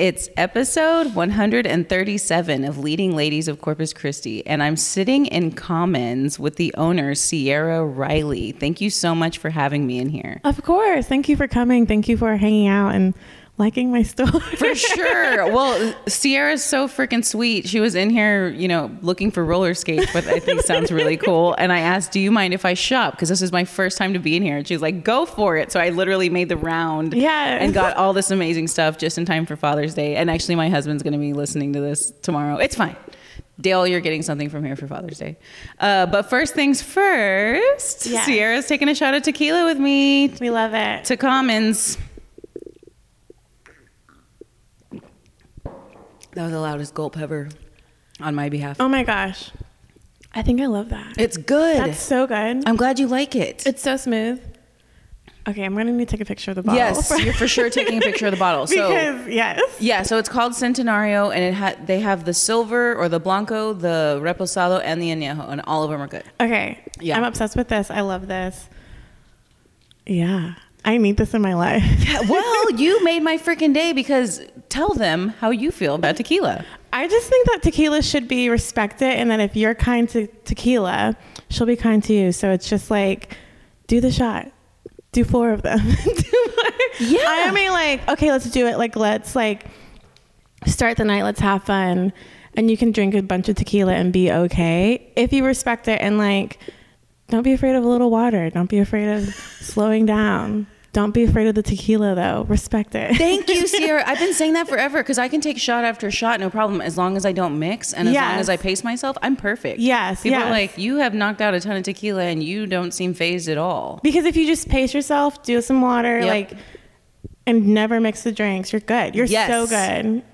It's episode 137 of Leading Ladies of Corpus Christi, and I'm sitting in Commons with the owner, Sierra Riley. Thank you so much for having me in here. Of course. Thank you for coming. Thank you for hanging out and liking my story. For sure. Well, Sierra's so freaking sweet. She was in here, you know, looking for roller skates, but I think sounds really cool. And I asked, "Do you mind if I shop? Because this is my first time to be in here." And she's like, "Go for it." So I literally made the round, Yeah. and got all this amazing stuff just in time for Father's Day. And actually, my husband's going to be listening to this tomorrow. It's fine. Dale, you're getting something from here for Father's Day. Uh, but first things first, Yes. Sierra's taking a shot of tequila with me we love it. to Commons. That was the loudest gulp ever on my behalf. Oh my gosh. I think I love that. It's good. That's so good. I'm glad you like it. It's so smooth. Okay, I'm gonna need to take a picture of the bottle. yes, you're for sure taking a picture of the bottle. So because yes. yeah, so it's called Centenario, and it had they have the silver or the blanco, the reposado, and the añejo, and all of them are good. Okay. Yeah. I'm obsessed with this. I love this. Yeah. I need this in my life. yeah, well, you made my freaking day because tell them how you feel about tequila. I just think that tequila should be respected and that if you're kind to tequila, she'll be kind to you. So it's just like do the shot. Do four of them. Do. Yeah. I mean like, okay, let's do it. Like let's like start the night, let's have fun. And you can drink a bunch of tequila and be okay if you respect it and like don't be afraid of a little water. Don't be afraid of slowing down. Don't be afraid of the tequila though. Respect it. Thank you, Sierra. I've been saying that forever because I can take shot after shot, no problem, as long as I don't mix and as long as I pace myself. I'm perfect. Yes, People are like, you have knocked out a ton of tequila and you don't seem phased at all. Because if you just pace yourself, do some water, Yep. like, and never mix the drinks, you're good. You're Yes. so good.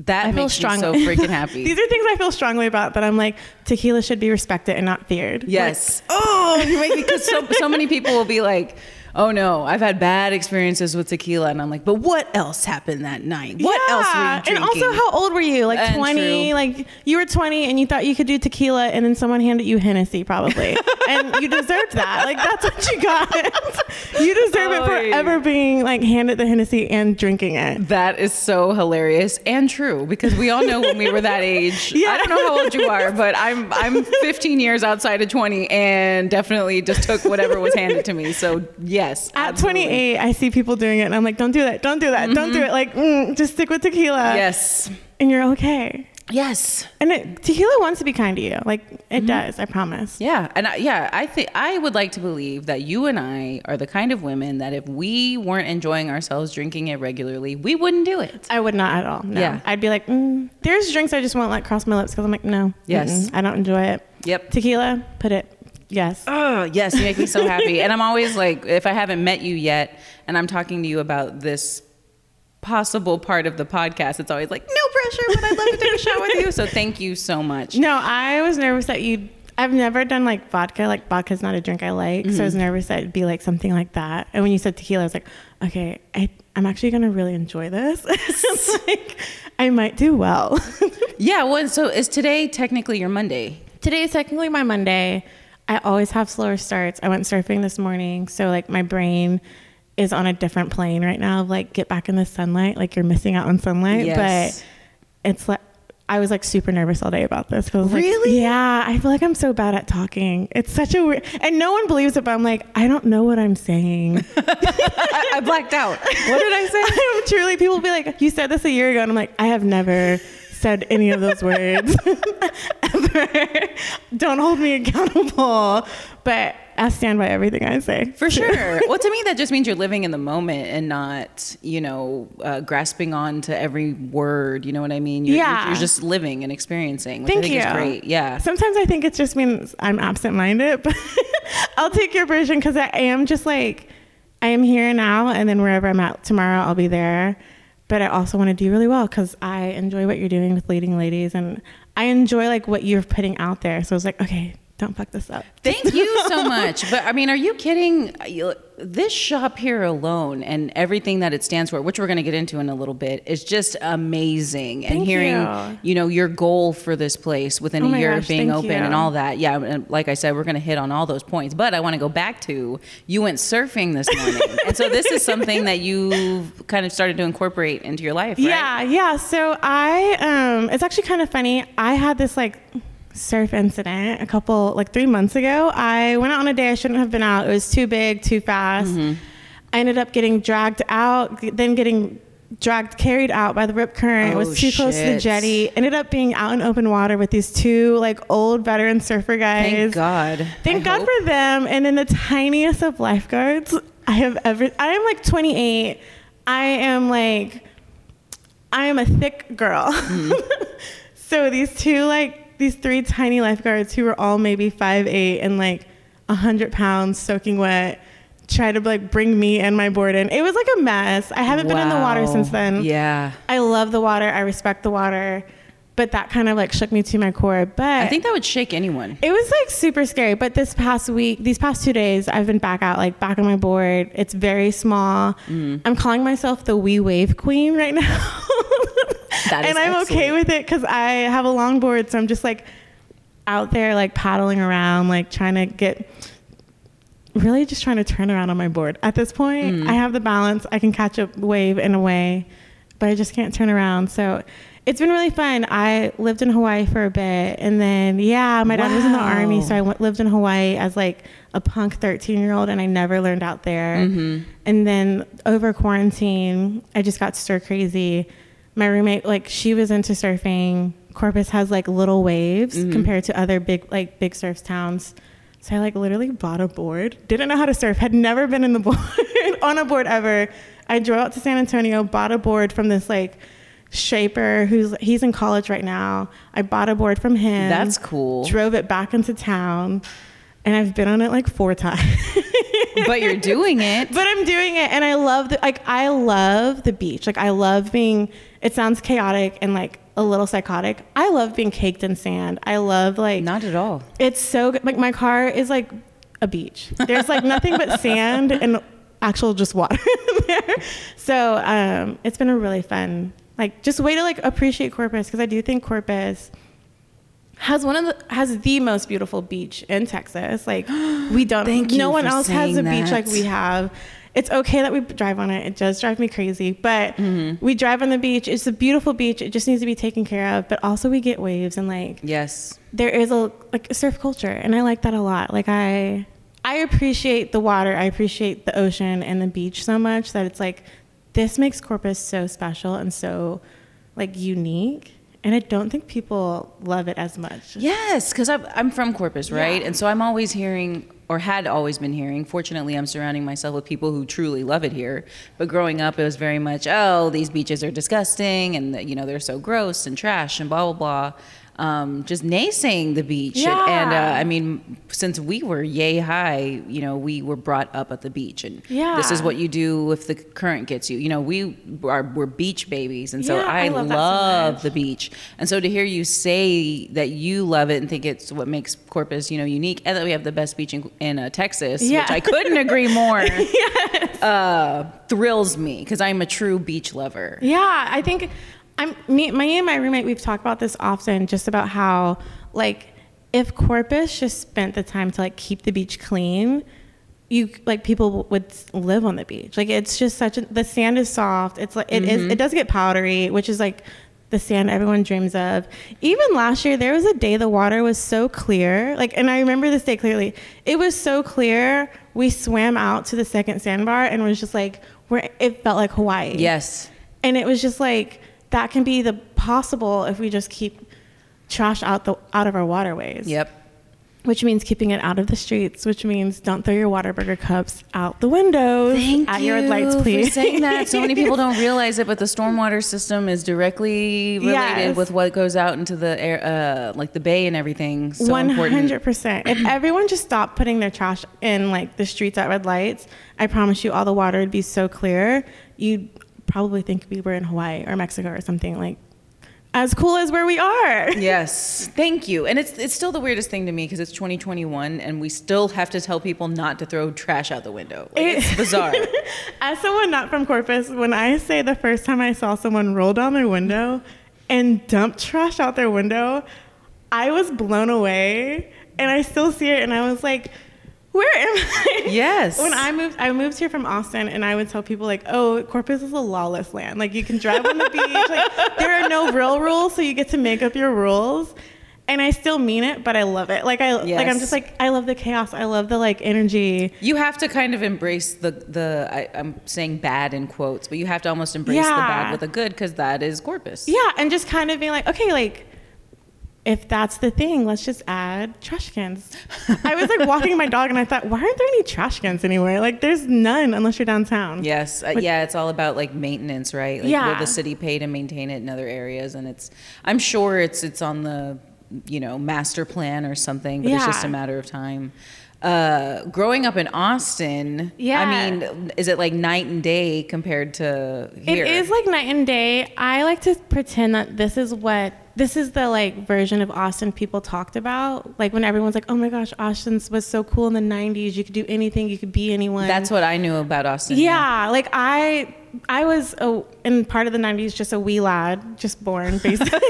That I feel makes me so freaking happy. These are things I feel strongly about. That I'm like, tequila should be respected and not feared. yes. oh, you make me because so, so many people will be like, oh no, I've had bad experiences with tequila, and I'm like, but what else happened that night? What Yeah. else were you drinking? And also, how old were you? Like And 20? true. Like you were 20 and you thought you could do tequila, and then someone handed you Hennessy, probably, and you deserved that. Like that's what you got. you deserve it for Oy. ever being like handed the Hennessy and drinking it. That is so hilarious and true because we all know when we were that age. Yeah. I don't know how old you are, but I'm I'm 15 years outside of 20 and definitely just took whatever was handed to me. So yes, At absolutely. 28, I see people doing it, and I'm like, don't do that, don't do that, don't do it. Like, mm, just stick with tequila. Yes, and you're okay. yes, And it, tequila wants to be kind to you. Like it Mm-hmm. does. I promise. yeah, and I, yeah. I think I would like to believe that you and I are the kind of women that if we weren't enjoying ourselves drinking it regularly, we wouldn't do it. I would not at all. No. Yeah. I'd be like, mm, there's drinks I just won't let cross my lips because I'm like, no. Yes. mm-mm, I don't enjoy it. Yep. Tequila, put it. Yes. Oh, yes, you make me so happy. and I'm always like, if I haven't met you yet and I'm talking to you about this possible part of the podcast, it's always like, no pressure, but I'd love to take a shot with you. So thank you so much. No, I was nervous that you. I've never done like vodka. Like vodka's not a drink I like, so I Mm-hmm. was nervous that it'd be like something like that. And when you said tequila, I was like, okay, I, I'm actually gonna really enjoy this. It's like, I might do well. Yeah, well, so is today technically your Monday? Today is technically my Monday. I always have slower starts. I went surfing this morning, so like my brain is on a different plane right now. Of like get back in the sunlight, like you're missing out on sunlight. Yes. But it's like I was like super nervous all day about this. I was like, Really? yeah, I feel like I'm so bad at talking. It's such a weird, and no one believes it. But I'm like, I don't know what I'm saying. I, I blacked out. What did I say? I'm truly. People will be like, you said this a year ago, and I'm like, I have never said any of those words ever. Don't hold me accountable. But I stand by everything I say. For sure. well, to me, that just means you're living in the moment and not, you know, uh, grasping on to every word. You know what I mean? You're, Yeah. You're, you're just living and experiencing, which Thank I think you. is great. Yeah. Sometimes I think it just means I'm absent-minded, but I'll take your version because I am just like I am here now, and then wherever I'm at tomorrow, I'll be there. But I also want to do really well because I enjoy what you're doing with leading ladies, and I enjoy like what you're putting out there. So I was like, okay, don't fuck this up. Thank you so much. But I mean, are you kidding? This shop here alone and everything that it stands for, which we're going to get into in a little bit, is just amazing. and hearing, you. you. know, your goal for this place within Oh a year gosh, of being open you. and all that. Yeah, like I said, we're going to hit on all those points. But I want to go back to you went surfing this morning, and so this is something that you kind of started to incorporate into your life, right? Yeah, yeah. So I, um, it's actually kind of funny. I had this like surf incident a couple, like three months ago. I went out on a day I shouldn't have been out. It was too big, too fast. Mm-hmm. I ended up getting dragged out, then getting dragged, carried out by the rip current. it Oh, was too close to the jetty. Ended up being out in open water with these two like old veteran surfer guys. Thank God. Thank I God hope. for them. And then the tiniest of lifeguards I have ever. I am like 28. I am like, I am a thick girl. so these two like these three tiny lifeguards who were all maybe five eight and like a hundred pounds soaking wet. Try to like bring me and my board in. It was like a mess. I haven't been in the water since then. Yeah. I love the water. I respect the water, but that kind of like shook me to my core. But I think that would shake anyone. it was like super scary. But this past week, these past two days, I've been back out, like back on my board. It's very small. Mm. I'm calling myself the wee wave queen right now. That is and I'm okay with it because I have a long board. So I'm just like out there, like paddling around, like trying to get really just trying to turn around on my board. At this point, Mm. I have the balance. I can catch a wave in a way, but I just can't turn around. So it's been really fun. I lived in Hawaii for a bit, and then yeah, my dad was in the army, so I went, lived in Hawaii as like a punk 13 year old, and I never learned out there. Mm-hmm. And then over quarantine, I just got stir crazy. My roommate, like, she was into surfing. Corpus has like little waves Mm-hmm. compared to other big, like, big surf towns. So I like literally bought a board. Didn't know how to surf. Had never been in the board on a board ever. I drove out to San Antonio, bought a board from this like shaper who's he's in college right now. I bought a board from him. That's cool. Drove it back into town, and I've been on it like four times. but you're doing it. But I'm doing it, and I love the like. I love the beach. Like I love being. It sounds chaotic and like a little psychotic. I love being caked in sand. I love like. Not at all. It's so good. Like my car is like a beach. There's like nothing but sand and actual just water there. So um, it's been a really fun. Like just way to like appreciate Corpus because I do think Corpus has one of the has the most beautiful beach in Texas. Like we don't. Thank no one else has a saying beach like we have. It's okay that we drive on it. It does drive me crazy, but Mm-hmm. we drive on the beach. It's a beautiful beach. It just needs to be taken care of. But also we get waves and like Yes. there is a like a surf culture and I like that a lot. Like I I appreciate the water, I appreciate the ocean and the beach so much that it's like this makes Corpus so special and so like unique. And I don't think people love it as much. Yes, because I'm, I'm from Corpus, right? Yeah. And so I'm always hearing, or had always been hearing. Fortunately, I'm surrounding myself with people who truly love it here. But growing up, it was very much, oh, these beaches are disgusting, and you know they're so gross and trash and blah blah blah. Um, just naysaying the beach, and, and uh, I mean, since we were yay high, you know, we were brought up at the beach, and Yeah. this is what you do if the current gets you. You know, we are we're beach babies, and so Yeah, I I, love that so the beach. And so to hear you say that you love it and think it's what makes Corpus, you know, unique, and that we have the best beach in, in uh, Texas, Yeah. which I couldn't agree more, uh, thrills me because I'm a true beach lover. Yeah, I think I'm me, me and my roommate. We've talked about this often, just about how like if Corpus just spent the time to like keep the beach clean, you like people would live on the beach. Like it's just such a the sand is soft. It's like it is- Mm-hmm. It does get powdery, which is like the sand everyone dreams of. Even last year, there was a day the water was so clear. Like, and I remember this day clearly. It was so clear. We swam out to the second sandbar and was just like, where it felt like Hawaii. Yes. And it was just like that can be the possible if we just keep trash out the out of our waterways. Yep. Which means keeping it out of the streets. Which means don't throw your Whataburger cups out the windows Thank at you your lights, for please. saying that. So many people don't realize it, but the stormwater system is directly related Yes. with what goes out into the air, uh, like the bay and everything. So important. hundred percent. If everyone just stopped putting their trash in like the streets at red lights, I promise you, all the water would be so clear. You'd probably think we were in Hawaii or Mexico or something. Like, as cool as where we are. Yes, thank you. And it's it's still the weirdest thing to me because it's 2021 and we still have to tell people not to throw trash out the window. Like, it's bizarre. As someone not from Corpus, when I say the first time I saw someone roll down their window and dump trash out their window, I was blown away. And I still see it and I was like, where am I? Yes. When I moved, I moved here from Austin, and I would tell people like, "Oh, Corpus is a lawless land. Like you can drive on the beach. Like there are no real rules, so you get to make up your rules." And I still mean it, but I love it. Like I, like I'm just like I love the chaos. I love the like energy. You have to kind of embrace the the I, I'm saying bad in quotes, but you have to almost embrace the bad with the good because that is Corpus. Yeah, and just kind of being like, okay, like if that's the thing, let's just add trash cans. I was like walking my dog, and I thought, why aren't there any trash cans anywhere? Like there's none unless you're downtown. Yes, uh, yeah, it's all about like maintenance, right? Like, Yeah. will the city pay to maintain it in other areas? And it's, I'm sure it's it's on the, you know, master plan or something, but it's just a matter of time. Uh, growing up in Austin, Yeah. I mean, is it like night and day compared to here? It is like night and day. I like to pretend that this is what this is the like version of Austin people talked about. Like when everyone's like, "Oh my gosh, Austin was so cool in the '90s. You could do anything. You could be anyone." That's what I knew about Austin. yeah. Like I, I was a, in part of the '90s just a wee lad, just born basically.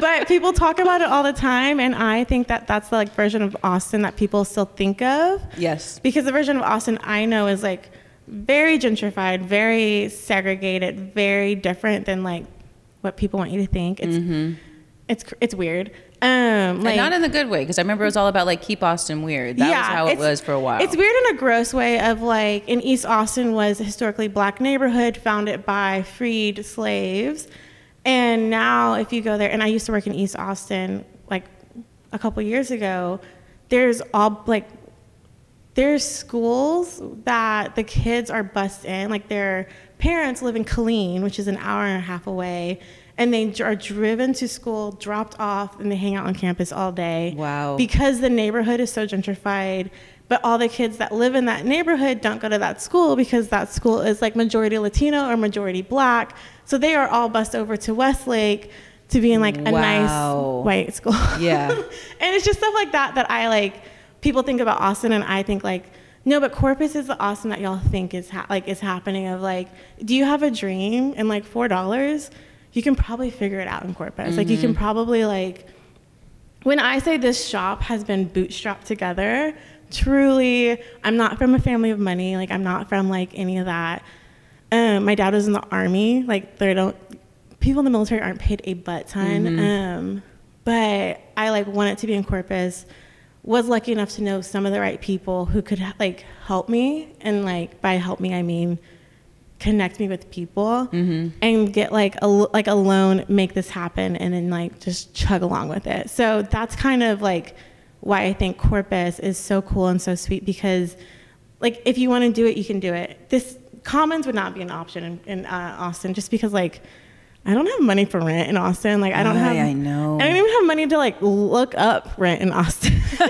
but people talk about it all the time, and I think that that's the like version of Austin that people still think of Yes. because the version of Austin I know is like very gentrified, very segregated, very different than like what people want you to think. It's mm-hmm. it's it's weird. Um, like and not in the good way, because I remember it was all about like keep Austin weird. That was how it was for a while. It's weird in a gross way of like in East Austin was a historically black neighborhood founded by freed slaves. And now if you go there and I used to work in East Austin like a couple years ago, there's all like there's schools that the kids are bused in, like their parents live in Killeen, which is an hour and a half away, and they are driven to school, dropped off, and they hang out on campus all day. Wow. Because the neighborhood is so gentrified, but all the kids that live in that neighborhood don't go to that school because that school is like majority Latino or majority black. So they are all bused over to Westlake to be in like a Wow. nice white school. Yeah. and it's just stuff like that that I like. People think about Austin, and I think like, no, but Corpus is the Austin that y'all think is ha- like is happening. Of like, do you have a dream and like four dollars? You can probably figure it out in Corpus. Like you can probably like. When I say this shop has been bootstrapped together, truly, I'm not from a family of money. Like I'm not from like any of that. Um, my dad was in the army. Like they don't people in the military aren't paid a butt ton. Um, but I like wanted to be in Corpus. Was lucky enough to know some of the right people who could like help me, and like by help me I mean connect me with people and get like a like a loan, make this happen, and then like just chug along with it. So that's kind of like why I think Corpus is so cool and so sweet because like if you want to do it, you can do it. This Commons would not be an option in, in uh, Austin just because like I don't have money for rent in Austin. Like I don't have. I know. I don't even have money to like look up rent in Austin.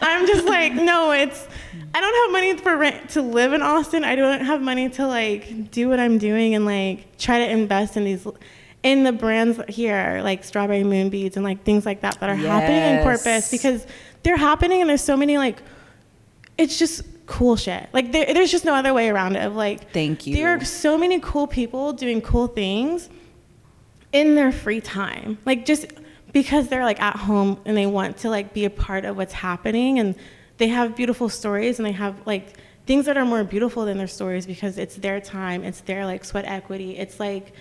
I'm just like no, it's. I don't have money for rent to live in Austin. I don't have money to like do what I'm doing and like try to invest in these in the brands here like strawberry moon beads and like things like that that are happening in Corpus because they're happening and there's so many like it's just cool shit. Like there, there's just no other way around it. Of like, Thank you. There are so many cool people doing cool things in their free time. Like just because they're like at home and they want to like be a part of what's happening and they have beautiful stories and they have like things that are more beautiful than their stories because it's their time, it's their like sweat equity. It's like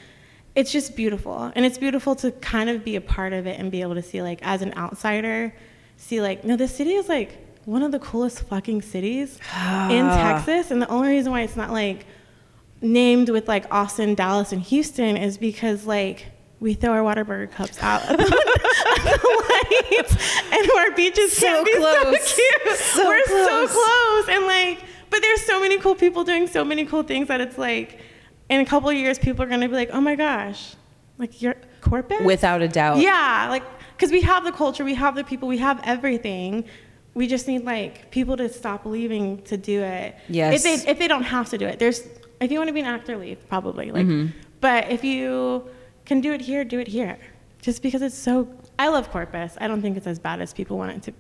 it's just beautiful. And it's beautiful to kind of be a part of it and be able to see like as an outsider, see like, no, this city is like one of the coolest fucking cities in Texas. And the only reason why it's not like named with like Austin, Dallas, and Houston is because like we throw our Whataburger cups out at the, the lights, and our beaches So can't be close. so cute. So We're so close. close, and like, but there's so many cool people doing so many cool things that it's like, in a couple of years, people are gonna be like, oh my gosh, like you're corporate Without a doubt. yeah, like because we have the culture, we have the people, we have everything. We just need like people to stop leaving to do it. Yes. If they if they don't have to do it, there's if you want to be an actor, leave probably. Like, Mm-hmm. but if you can do it here, do it here. Just because it's so. I love Corpus. I don't think it's as bad as people want it to.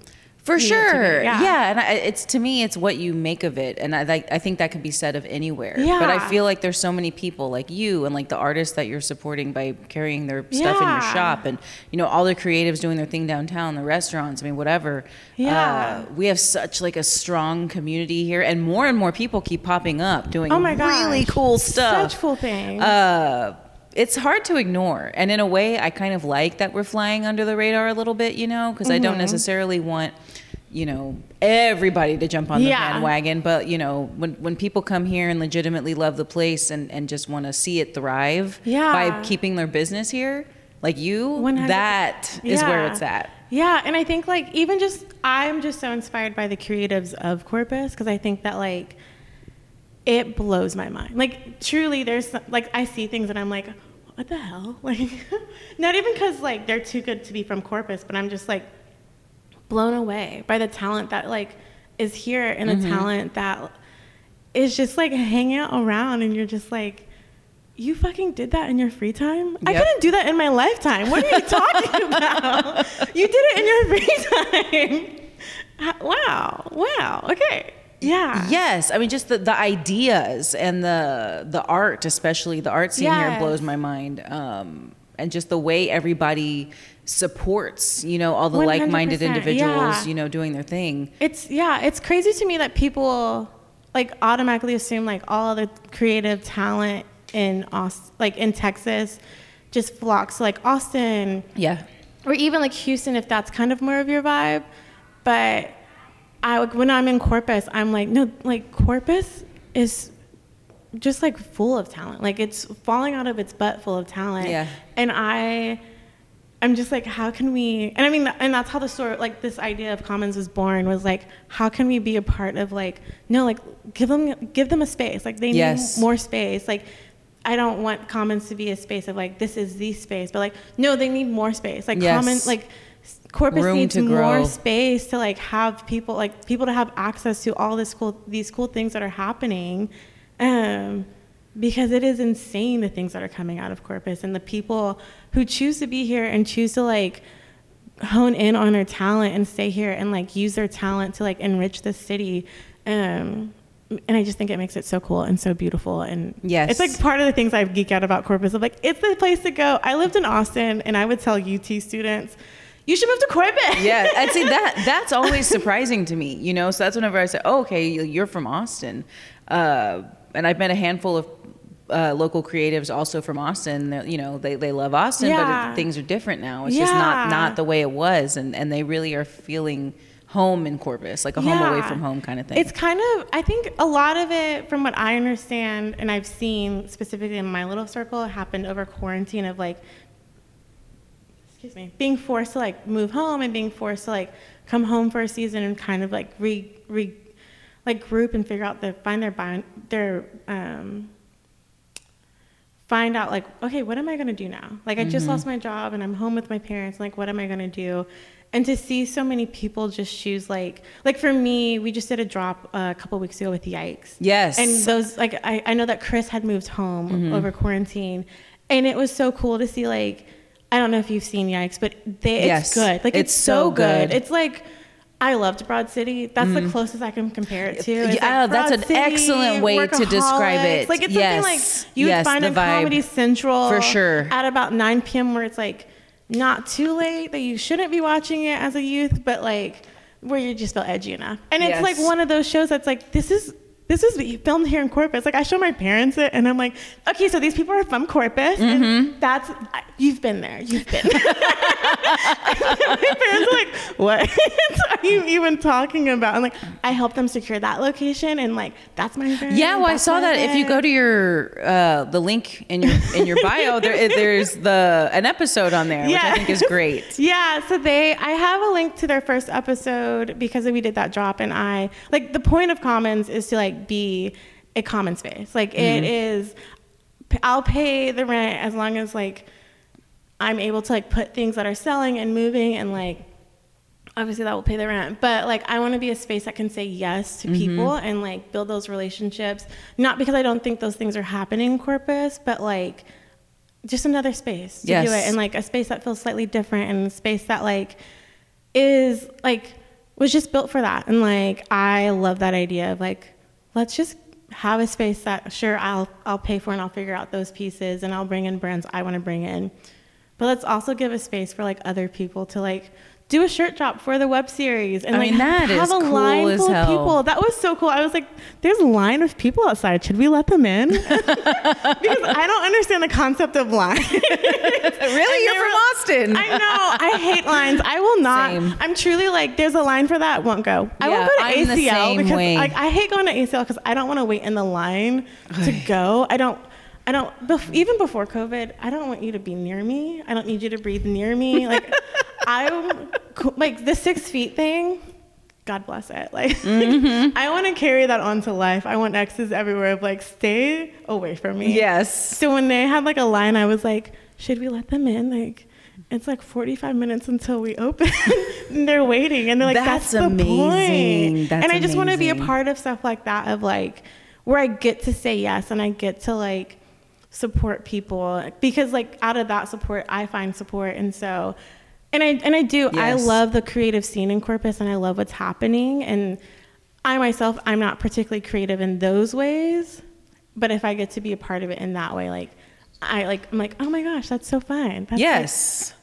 For to be. sure, Yeah. yeah. and I, it's to me, it's what you make of it, and I I think that could be said of anywhere. Yeah. but I feel like there's so many people like you and like the artists that you're supporting by carrying their stuff in your shop, and you know all the creatives doing their thing downtown, the restaurants. I mean, whatever. Yeah. uh, we have such like a strong community here, and more and more people keep popping up doing Oh my really cool stuff. Such cool things. Uh, it's hard to ignore. And in a way, I kind of like that we're flying under the radar a little bit, you know, because I Mm-hmm. don't necessarily want, you know, everybody to jump on the Yeah. bandwagon. But, you know, when, when people come here and legitimately love the place and, and just want to see it thrive Yeah. by keeping their business here, like you, 100. that is where it's at. Yeah, and I think like even just I'm just so inspired by the creatives of Corpus because I think that like it blows my mind. Like truly, there's like I see things and I'm like, what the hell? Like, not even because like they're too good to be from Corpus, but I'm just like blown away by the talent that like is here and the mm-hmm. talent that is just like hanging around and you're just like. You fucking did that in your free time? I couldn't do that in my lifetime. What are you talking about? you did it in your free time. Wow. Wow. Okay. Yeah. Yes, I mean just the, the ideas and the the art, especially the art scene here, blows my mind. Um, and just the way everybody supports, you know, all the 100%, like-minded individuals, yeah. you know, doing their thing. It's yeah, it's crazy to me that people like automatically assume like all the creative talent in Austin, like in Texas, just flocks like Austin Yeah, or even like Houston if that's kind of more of your vibe. But I like when I'm in Corpus, I'm like no, like Corpus is just like full of talent. Like it's falling out of its butt full of talent. Yeah. And I I'm just like, how can we? And I mean, and that's how the sort like this idea of commons was born. Was like, how can we be a part of like, no, like give them give them a space. Like they Yes. need more space. Like I don't want commons to be a space of like this is the space, but like no, they need more space. Like Yes. common like Corpus Room needs to grow. more space to like have people like people to have access to all this cool these cool things that are happening. Um, because it is insane the things that are coming out of Corpus and the people who choose to be here and choose to like hone in on their talent and stay here and like use their talent to like enrich the city. Um, and I just think it makes it so cool and so beautiful. And Yes. it's like part of the things I geek out about Corpus. of like, it's the place to go. I lived in Austin and I would tell UT students, you should move to Corpus. yeah. I'd say that that's always surprising to me, you know. So that's whenever I say, "Oh, okay, you're from Austin," uh, and I've met a handful of. Uh, local creatives also from Austin, They're- you know, they, they love Austin, Yeah. but it, things are different now. It's just not, not the way it was. And, and they really are feeling home in Corpus, like a home away from home kind of thing. It's kind of, I think a lot of it, from what I understand and I've seen specifically in my little circle, happened over quarantine of like, excuse me, being forced to like move home and being forced to like come home for a season and kind of like re, re like group and figure out the, find their, bind, their, um, find out like okay what am i going to do now? Like i just lost my job and i'm home with my parents. Like what am i going to do? And to see so many people just choose like like for me we just did a drop uh, a couple weeks ago with yikes. Yes. and those like i, I know that chris had moved home over quarantine. And it was so cool to see like i don't know if you've seen yikes but they it's Yes. good like it's, It's so, so good. good. it's like I loved Broad City. That's the mm-hmm. closest I can compare it to. It's Yeah, like oh, that's an City, excellent way to describe it. Like it's Yes. something like you would Yes, find the on vibe. Comedy Central For sure. at about 9 p.m. where it's like not too late that you shouldn't be watching it as a youth, but like where you just feel edgy enough. And it's Yes. like one of those shows that's like this is this is filmed here in Corpus. Like I show my parents it, and I'm like, okay, so these people are from Corpus, Mm-hmm. and that's you've been there, you've been. my parents are like, what are you even talking about? I'm like, I helped them secure that location, and like that's my friend. Yeah, well, I saw that. If you go to your uh, the link in your in your bio, there there's the an episode on there, which I think is great. Yeah, so they I have a link to their first episode because we did that drop and I like the point of Commons is to like be a common space. Like it mm-hmm. is I'll pay the rent as long as like I'm able to like put things that are selling and moving and like obviously that will pay the rent. But like i want to be a space that can say yes to mm-hmm. people and like build those relationships. Not because i don't think those things are happening in corpus but like just another space to do it and like a space that feels slightly different and a space that like is like was just built for that. And like i love that idea of like let's just have a space that sure i'll i'll pay for and i'll figure out those pieces and i'll bring in brands i want to bring in. But let's also give a space for like other people to like do a shirt drop for the web series and I like mean, that have is a cool line full of people that was so cool i was like there's a line of people outside should we let them in because i don't understand the concept of line really? You're from were- Austin. I know. I hate lines. I will not. Same. I'm truly like, there's a line for that. Won't go. I won't go to I'm ACL because like I hate going to ACL because I don't want to wait in the line to go. I don't. I don't. Bef- even before COVID, I don't want you to be near me. I don't need you to breathe near me. Like I'm, like the six feet thing. God bless it. Like Mm-hmm. I want to carry that on to life. I want X's everywhere of like stay away from me. yes. So when they had like a line, I was like, should we let them in? Like, it's like 45 minutes until we open. and they're waiting. And they're like, That's that's, the amazing. point. That's and I just want to be a part of stuff like that of like, where I get to say yes and I get to like support people because like out of that support, I find support. And so, and I, and I do, I love the creative scene in Corpus and I love what's happening. And I myself, I'm not particularly creative in those ways, but if I get to be a part of it in that way, like I like, I'm like, oh my gosh, that's so fun. That's like- yes.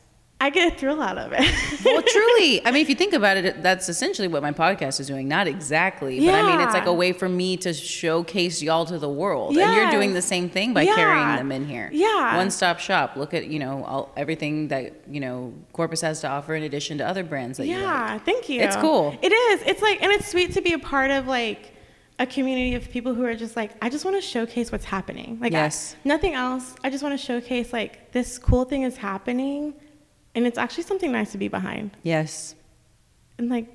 I get a thrill out of it. well, truly, I mean, if you think about it, that's essentially what my podcast is doing. Not exactly, but I mean, it's like a way for me to showcase y'all to the world, and you're doing the same thing by Yeah. carrying them in here. Yeah. one stop shop. Look at you know all, everything that you know Corpus has to offer in addition to other brands that you like. yeah, thank you. It's cool. It is. It's like, and it's sweet to be a part of like a community of people who are just like, I just want to showcase what's happening. Like, I- Yes. nothing else. I just want to showcase like this cool thing is happening, and it's actually something nice to be behind. Yes. And like,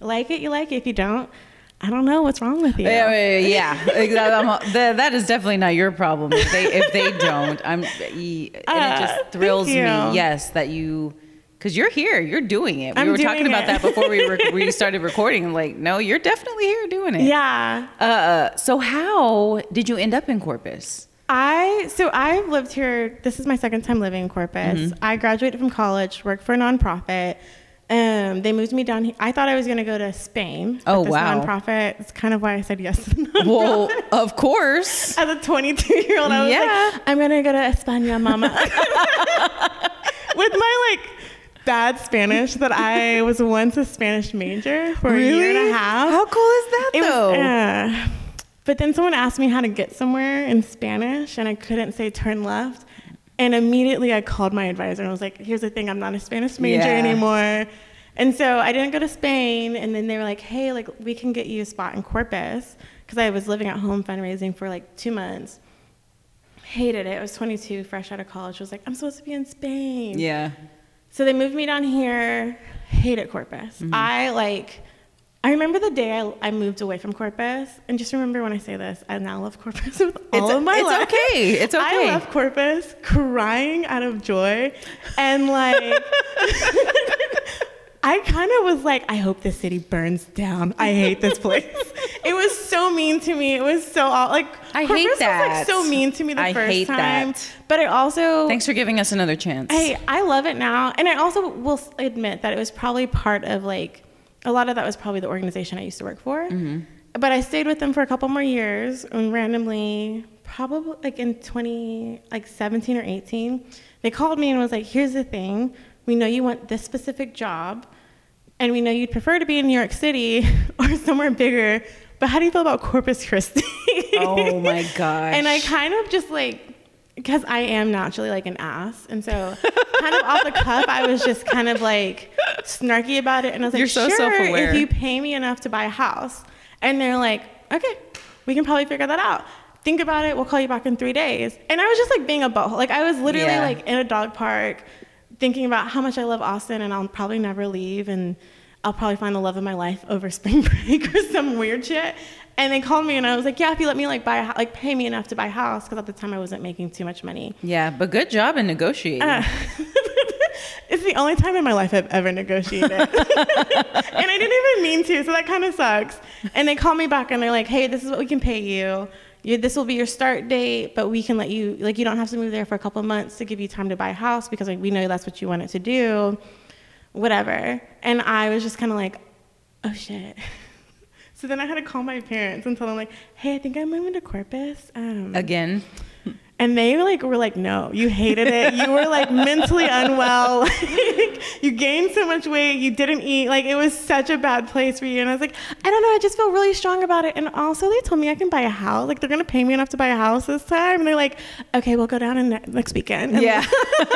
like it, you like it. If you don't, I don't know what's wrong with you. Yeah, yeah, yeah. Exactly. I'm- that, that is definitely not your problem. If they if they don't, I'm, and it Uh, just thrills me. Yes, that you, because you're here, you're doing it. We I'm were talking doing about that before we were, we started recording. I'm like, no, you're definitely here doing it. Yeah. Uh, so how did you end up in Corpus? I so I've lived here. This is my second time living in Corpus. Mm-hmm. I graduated from college, worked for a nonprofit. Um, they moved me down here. I thought I was going to go to Spain. Oh, this wow. Nonprofit. It's kind of why I said yes. To nonprofit. Well, of course. As a 22 year old, I was Yeah. like, I'm going to go to España, mama. With my like bad Spanish that I was once a Spanish major for a year and a half. How cool is that It was, though? uh, but then someone asked me how to get somewhere in Spanish, and I couldn't say turn left. And immediately I called my advisor and I was like, here's the thing, I'm not a Spanish major Yeah. anymore. And so I didn't go to Spain. And then they were like, hey, like we can get you a spot in Corpus. Because I was living at home fundraising for like two months. Hated it. I was 22, fresh out of college. I was like, I'm supposed to be in Spain. yeah. So they moved me down here. Hated Corpus. Mm-hmm. I like. I remember the day I, I moved away from Corpus, and just remember when I say this, I now love Corpus with all It's- of my it's life. okay. It's okay. I left Corpus crying out of joy, and like. I kind of was like, I hope this city burns down. I hate this place. it was so mean to me. It was so aw- like I Corpus hate was that. like so mean to me the I first hate time. that. But I also Thanks for giving us another chance. Hey, I love it now. And I also will admit that it was probably part of like, a lot of that was probably the organization I used to work for. Mm-hmm. But I stayed with them for a couple more years and randomly, probably like in 20, like 17 or 18, they called me and was like, here's the thing. We know you want this specific job and we know you'd prefer to be in New York City or somewhere bigger. But how do you feel about Corpus Christi? Oh my gosh. And I kind of just like, because I am naturally like an ass. And so, kind of off the cuff, I was just kind of like snarky about it. And I was like, You're so sure, self-aware. if you pay me enough to buy a house. And they're like, okay, we can probably figure that out. Think about it. We'll call you back in three days. And I was just like being a butthole. Like, I was literally Yeah. like in a dog park thinking about how much I love Austin and I'll probably never leave. And I'll probably find the love of my life over spring break or some weird shit. And they called me and I was like, yeah, if you let me like buy a like pay me enough to buy a house because at the time I wasn't making too much money. yeah, but good job in negotiating. Uh, it's the only time in my life I've ever negotiated. and I didn't even mean to, so that kind of sucks. And they call me back and they're like, hey, this is what we can pay you. you, this will be your start date, but we can let you like you don't have to move there for a couple of months to give you time to buy a house because like we know that's what you wanted to do, whatever. And I was just kind of like, oh shit. So then I had to call my parents and tell them like, hey, I think I'm moving to Corpus. Um, Again. and they like were like, no, you hated it. You were like mentally unwell. Like, you gained so much weight. You didn't eat. Like it was such a bad place for you. And I was like, I don't know. I just feel really strong about it. And also they told me I can buy a house. Like they're gonna pay me enough to buy a house this time. And they're like, okay, we'll go down in ne- next weekend. And Yeah.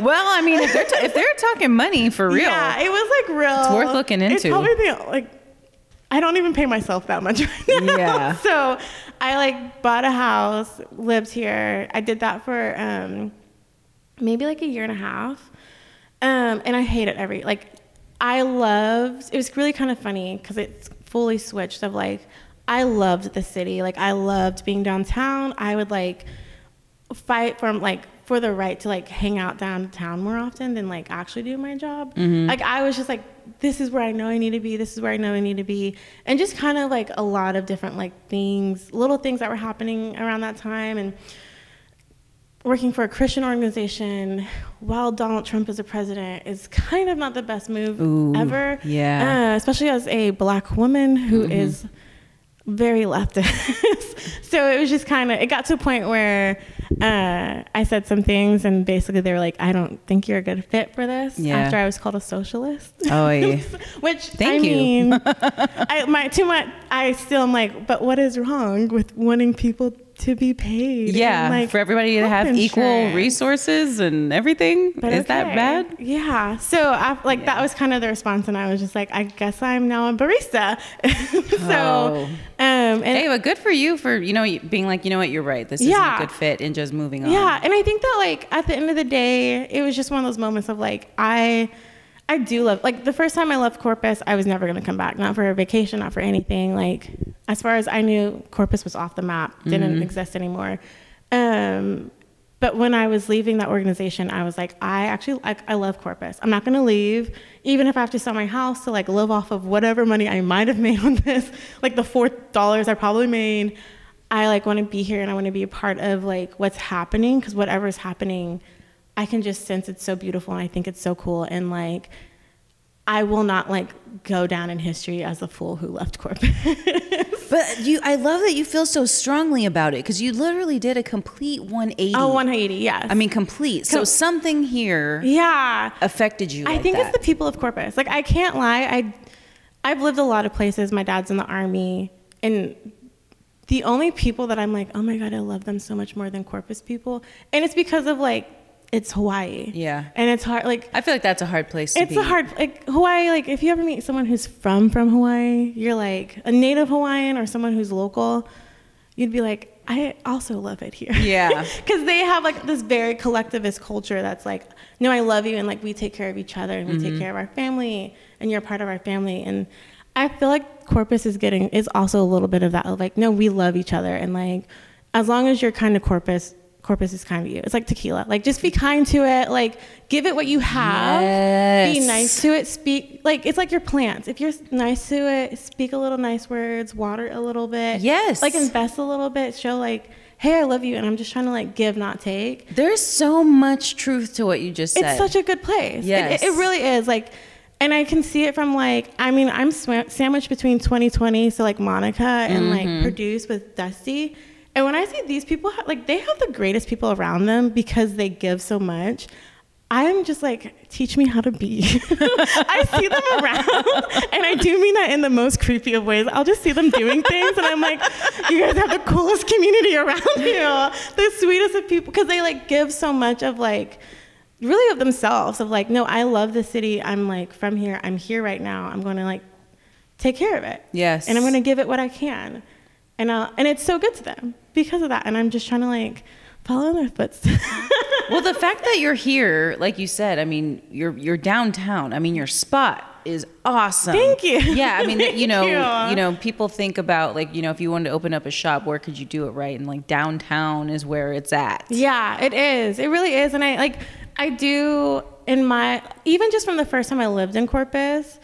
well, I mean, if they're ta- if they're talking money for real, Yeah, it was like real. It's worth looking into. It's probably the like I don't even pay myself that much right now. Yeah. so I like bought a house, lived here. I did that for um maybe like a year and a half. Um and I hate it every like I loved it was really kind of funny because it's fully switched of like I loved the city. Like I loved being downtown. I would like fight for like for the right to like hang out downtown more often than like actually do my job. Like I was just like, this is where I know I need to be. This is where I know I need to be, and just kind of like a lot of different like things, little things that were happening around that time, and working for a Christian organization while Donald Trump is a president is kind of not the best move Ooh, ever. yeah. Uh, especially as a black woman who is very leftist. so it was just kind of, it got to a point where uh, I said some things and basically they were like, I don't think you're a good fit for this Yeah. after I was called a socialist. Oh, yeah. Which Thank I you. mean, I, my, too much, I still am like, but what is wrong with wanting people to be paid? yeah, like, for everybody to have equal insurance? resource and everything. But Is that bad? Yeah. So I, like that was kind of the response, and I was just like, I guess I'm now a barista. so, Oh. um, and Hey, but good for you for you know being like you know what you're right. This isn't a good fit and just moving on. yeah, and I think that like at the end of the day, it was just one of those moments of like I. I do love like the first time I left Corpus, I was never gonna come back. Not for a vacation, not for anything. Like as far as I knew, Corpus was off the map, didn't exist anymore. Um, but when I was leaving that organization, I was like, I actually like I love Corpus. I'm not gonna leave, even if I have to sell my house to like live off of whatever money I might have made on this, like the four dollars I probably made. I like want to be here and I want to be a part of like what's happening because whatever is happening, I can just sense it's so beautiful and I think it's so cool and like I will not like go down in history as a fool who left Corpus. But you, I love that you feel so strongly about it because you literally did a complete 180. oh, 180, yes. I mean, complete. So something here yeah. affected you. I like think that. it's the people of Corpus. Like I can't lie, I I've lived a lot of places. My dad's in the army and the only people that I'm like, "Oh my god, I love them so much more than Corpus people." And it's because of like it's Hawaii. Yeah. And it's hard like I feel like that's a hard place to it's be. a hard like Hawaii like if you ever meet someone who's from from Hawaii, you're like a native Hawaiian or someone who's local, you'd be like, I also love it here. Yeah. Because they have like this very collectivist culture that's like, no, I love you and like we take care of each other and we Mm-hmm. take care of our family and you're part of our family. And I feel like Corpus is getting is also a little bit of that of like, no, we love each other and like as long as you're kind of Corpus, Corpus is kind to you. It's like tequila. Like just be kind to it. Like give it what you have. Be nice to it. Speak like it's like your plants. If you're nice to it, speak a little nice words, water a little bit. Yes. Like invest a little bit. Show like, hey, I love you, and I'm just trying to like give, not take. There's so much truth to what you just said. It's such a good place. It- Yes. It, it really is. Like, and I can see it from like, I mean, I'm swa- sandwiched between 2020, so like Monica and Mm-hmm. like Produce with Dusty. And when I see these people, like they have the greatest people around them because they give so much. I'm just like, teach me how to be. I see them around, and I do mean that in the most creepy of ways. I'll just see them doing things, and I'm like, you guys have the coolest community around you, the sweetest of people, because they like give so much of like, really of themselves. Of like, no, I love the city. I'm like from here. I'm here right now. I'm going to like take care of it. Yes. And I'm going to give it what I can, and I'll, and it's so good to them because of that. And I'm just trying to like follow in their footsteps. well, the fact that you're here, like you said, I mean, you're you're downtown. I mean, your spot is awesome. Thank you. Yeah, I mean, you know, you. you know, people think about like, you know, if you wanted to open up a shop, where could you do it right? And like downtown is where it's at. Yeah, it is. It really is. And I like I do in my even just from the first time I lived in Corpus,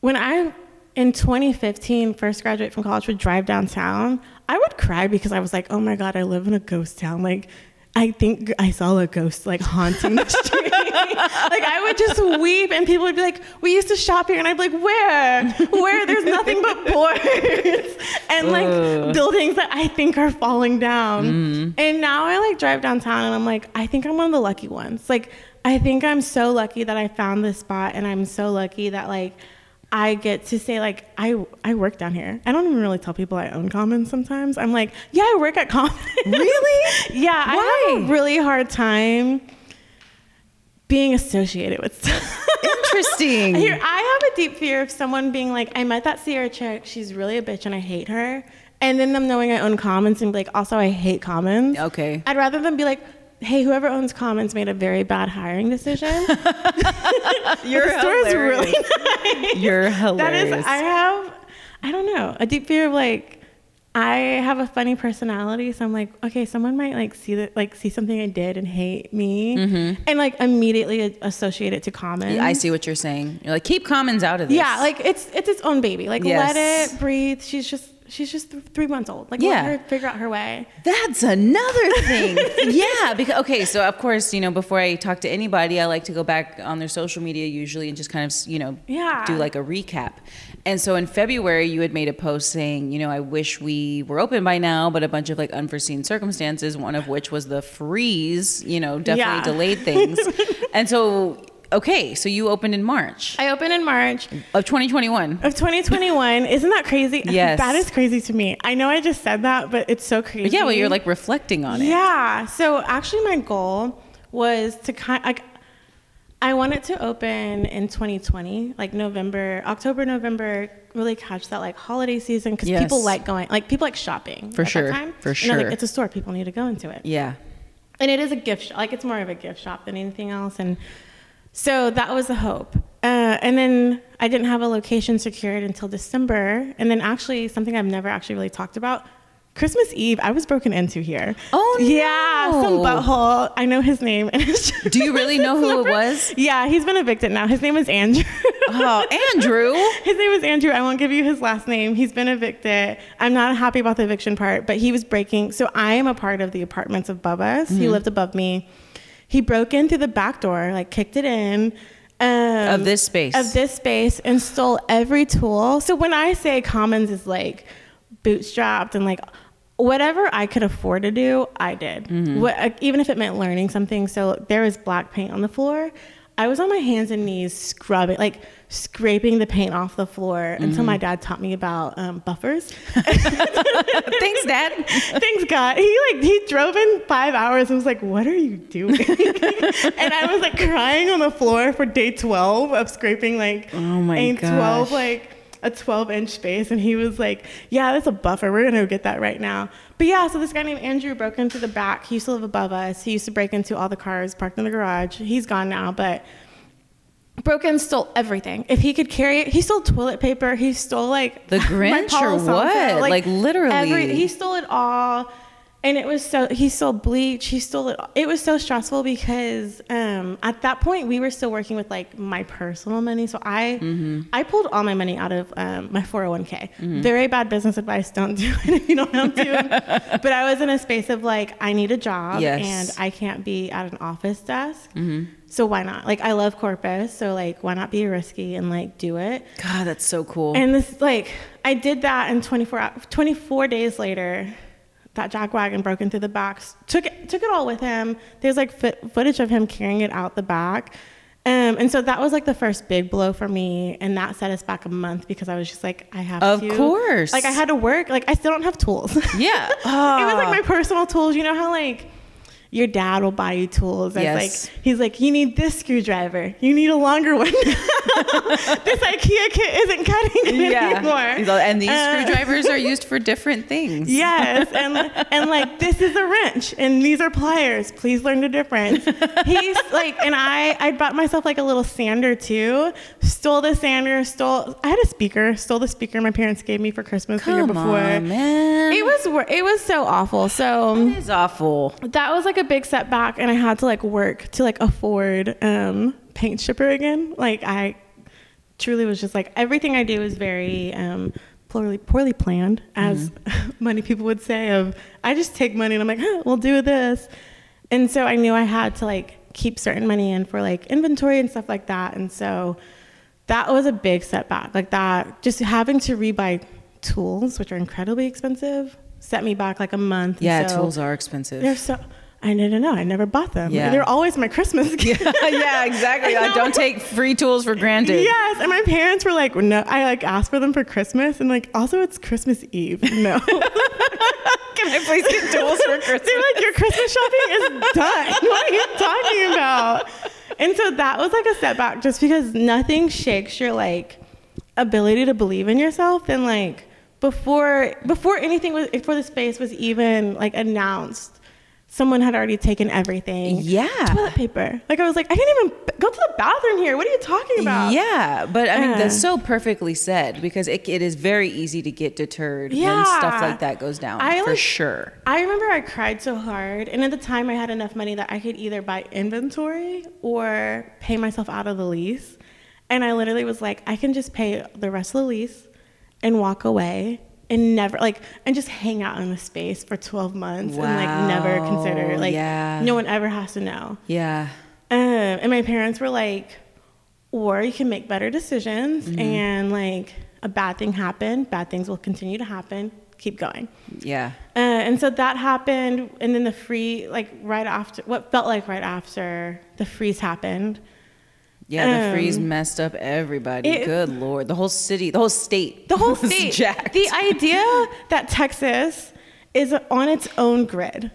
when I in 2015 first graduate from college would drive downtown, I would cry because I was like, oh my god, I live in a ghost town. Like, I think I saw a ghost like haunting the street. like I would just weep, and people would be like, "We used to shop here," and I'd be like, "Where? Where? There's nothing but boards and like Ugh. buildings that I think are falling down." Mm. And now I like drive downtown, and I'm like, I think I'm one of the lucky ones. Like I think I'm so lucky that I found this spot, and I'm so lucky that like. I get to say like I I work down here. I don't even really tell people I own Commons sometimes. I'm like, yeah, I work at Commons. Really? yeah, Why? I have a really hard time being associated with stuff. Interesting. Here, I have a deep fear of someone being like, I met that Sierra chick. She's really a bitch and I hate her. And then them knowing I own Commons and be like, also I hate Commons. Okay. I'd rather them be like, hey, whoever owns Commons made a very bad hiring decision. You're the store is really nice. You're hilarious. is, I have, I don't know, a deep fear of like, I have a funny personality, so I'm like, okay, someone might like see that, like see something I did and hate me, mm-hmm. and like immediately associate it to Commons. I see what you're saying. You're like, keep commons out of this. Yeah, like it's it's its own baby. Like Yes. let it breathe. She's just she's just th- three months old. Like Yeah. let her figure out her way. That's another thing. yeah, because okay, so of course, you know, before I talk to anybody, I like to go back on their social media usually and just kind of, you know, Yeah. do like a recap. And so in February, you had made a post saying, you know, I wish we were open by now, but a bunch of like unforeseen circumstances, one of which was the freeze, you know, definitely Yeah. delayed things. and so, okay, so you opened in March I opened in March of 2021. of 2021. Isn't that crazy? Yes. that is crazy to me. I know I just said that, but it's so crazy. But yeah, well, you're like reflecting on it. Yeah. So actually, my goal was to kind like I wanted to open in 2020, like November, October, November, really catch that like holiday season because Yes. people like going, like people like shopping For sure. time. For sure. like, it's a store. People need to go into it. Yeah. and it is a gift shop like it's more of a gift shop than anything else and so that was the hope uh, and then i didn't have a location secured until december and then actually something i've never actually really talked about christmas eve i was broken into here Oh, yeah some butthole i know his name and it's just- Do you really know who it was? yeah he's been evicted now his name is andrew Oh, Andrew. his name is Andrew. I won't give you his last name. He's been evicted. I'm not happy about the eviction part, but he was breaking. So I am a part of the apartments above us. He lived above me. He broke in through the back door, like kicked it in. Um, Of this space. Of this space and stole every tool. So when I say Commons is like bootstrapped and like whatever I could afford to do, I did. Mm-hmm. What, uh, even if it meant learning something. So there was black paint on the floor. I was on my hands and knees scrubbing, like scraping the paint off the floor Mm-hmm. until my dad taught me about um, buffers. Thanks, Dad. Thanks God. He like he drove in five hours and was like, "What are you doing?" and I was like crying on the floor for day twelve of scraping like Oh my gosh. twelve like a twelve inch space, and he was like, "Yeah, that's a buffer. We're gonna get that right now." But yeah, so this guy named Andrew broke into the back. He used to live above us. He used to break into all the cars parked in the garage. He's gone now, but broke in, stole everything. If he could carry it, he stole toilet paper. He stole like The Grinch or what? Like, literally. he stole it all. And it was so he stole bleach. He stole it. It was so stressful because um, at that point we were still working with like my personal money. So I Mm-hmm. I pulled all my money out of um, my 401k. Very bad business advice. Don't do it if you don't know to. but I was in a space of like I need a job Yes. and I can't be at an office desk. So why not? Like I love Corpus. So like why not be risky and like do it? God, that's so cool. And this, like, I did that, and 24, 24 days later, that jack wagon broke into the back, took it, took it all with him. There's like foot, footage of him carrying it out the back. Um, and so that was like the first big blow for me, and that set us back a month because I was just like, I have Of to. course. Like I had to work. Like I still don't have tools. yeah. it was like my personal tools. You know how like your dad will buy you tools. That's Yes. like he's like, you need this screwdriver. You need a longer one. this IKEA kit isn't cutting it anymore. And these Uh, screwdrivers are used for different things. Yes, and and like this is a wrench, and these are pliers. Please learn the difference. He's like, and I I bought myself like a little sander too. Stole the sander. Stole. I had a speaker. Stole the speaker my parents gave me for Christmas the year Come before. on, man. It was it was so awful. So It is awful. that was like a big setback and i had to like work to like afford um paint stripper again like i truly was just like everything i do is very um poorly poorly planned, as money people would say. Of I just take money and I'm like, huh, we'll do this. And so I knew I had to like keep certain money in for like inventory and stuff like that. And so that was a big setback. Like that, just having to rebuy tools, which are incredibly expensive, set me back like a month. Yeah, so tools are expensive. They're so. I didn't know. I never bought them. Yeah. They're always my Christmas gift. yeah, exactly. I I don't take free tools for granted. Yes, and my parents were like, "No." I like asked for them for Christmas, and like, also it's Christmas Eve. No, Can I please get tools for Christmas? they're like, "Your Christmas shopping is done. what are you talking about?" And so that was like a setback, just because nothing shakes your like ability to believe in yourself. And like before, before anything was, before the space was even like announced, someone had already taken everything. Yeah. toilet paper. Like I was like, I can't even go to the bathroom here. What are you talking about? Yeah, but I mean Uh. that's so perfectly said because it, it is very easy to get deterred when stuff like that goes down I, for like- sure. I remember I cried so hard, and at the time I had enough money that I could either buy inventory or pay myself out of the lease. And I literally was like, I can just pay the rest of the lease and walk away and never like and just hang out in the space for 12 months and like never consider like yeah. no one ever has to know. Yeah. Um, and my parents were like, or you can make better decisions Mm-hmm. and like a bad thing happened, bad things will continue to happen. Keep going. Yeah. Uh, and so that happened, and then the free, like right after, what felt like right after the freeze happened. Yeah, the Um, freeze messed up everybody. it- Good lord. The whole city, the whole state. The whole state, jacked. the idea that Texas is on its own grid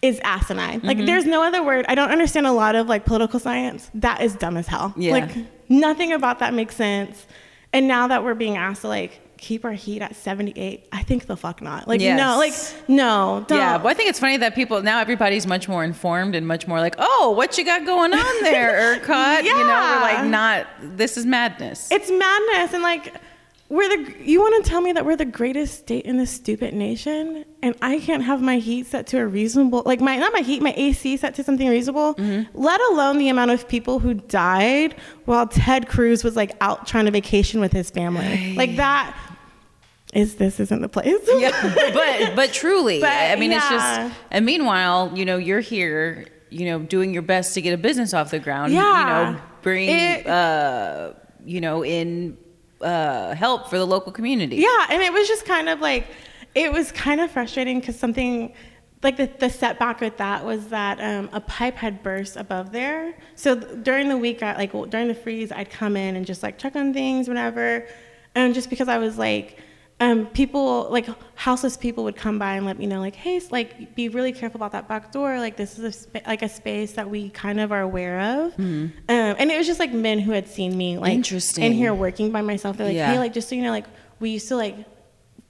is asinine. Mm-hmm. Like, there's no other word. I don't understand a lot of like political science. That is dumb as hell. Yeah. Like, nothing about that makes sense. And now that we're being asked to like keep our heat at 78, I think the fuck not. Like, no, like, no, don't. Yeah, but I think it's funny that people now everybody's much more informed and much more like, oh, what you got going on there, Ercot? You know, we're like, not. This is madness. It's madness, and like we're the. You want to tell me that we're the greatest state in this stupid nation, and I can't have my heat set to a reasonable, like my not my heat, my AC set to something reasonable. Mm-hmm. Let alone the amount of people who died while Ted Cruz was like out trying to vacation with his family. Like that is this isn't the place. yeah, but but truly, But, I mean, it's just. And meanwhile, you know, you're here, you know, doing your best to get a business off the ground. Yeah. you know, bring, It- uh, you know, in uh, help for the local community. Yeah, and it was just kind of like it was kind of frustrating because something like the, the setback with that was that um, a pipe had burst above there. So th- during the week, I, like well, during the freeze, I'd come in and just like check on things, whatever. And just because I was like, um, people like houseless people would come by and let me know like, hey, like be really careful about that back door. Like this is a spa- like a space that we kind of are aware of. Um, and it was just like men who had seen me like Interesting. in here working by myself. They're like, Yeah. hey, like just so you know, like we used to like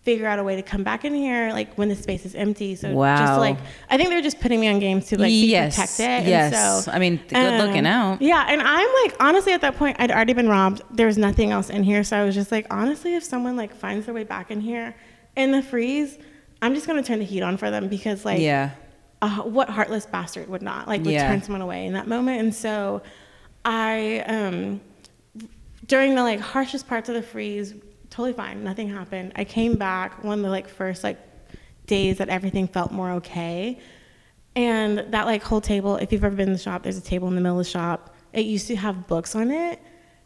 figure out a way to come back in here like when the space is empty. So just like I think they're just putting me on games to like be Yes, protected. yes. So, I mean, good looking out. Yeah, and I'm like honestly at that point I'd already been robbed. There was nothing else in here, so I was just like honestly, if someone like finds their way back in here in the freeze, I'm just gonna turn the heat on for them because like yeah. uh, what heartless bastard would not like would Yeah. turn someone away in that moment and so i um during the like harshest parts of the freeze totally fine. Nothing happened. I came back one of the like first like days that everything felt more okay. And that like whole table if you've ever been in the shop there's a table in the middle of the shop. It used to have books on it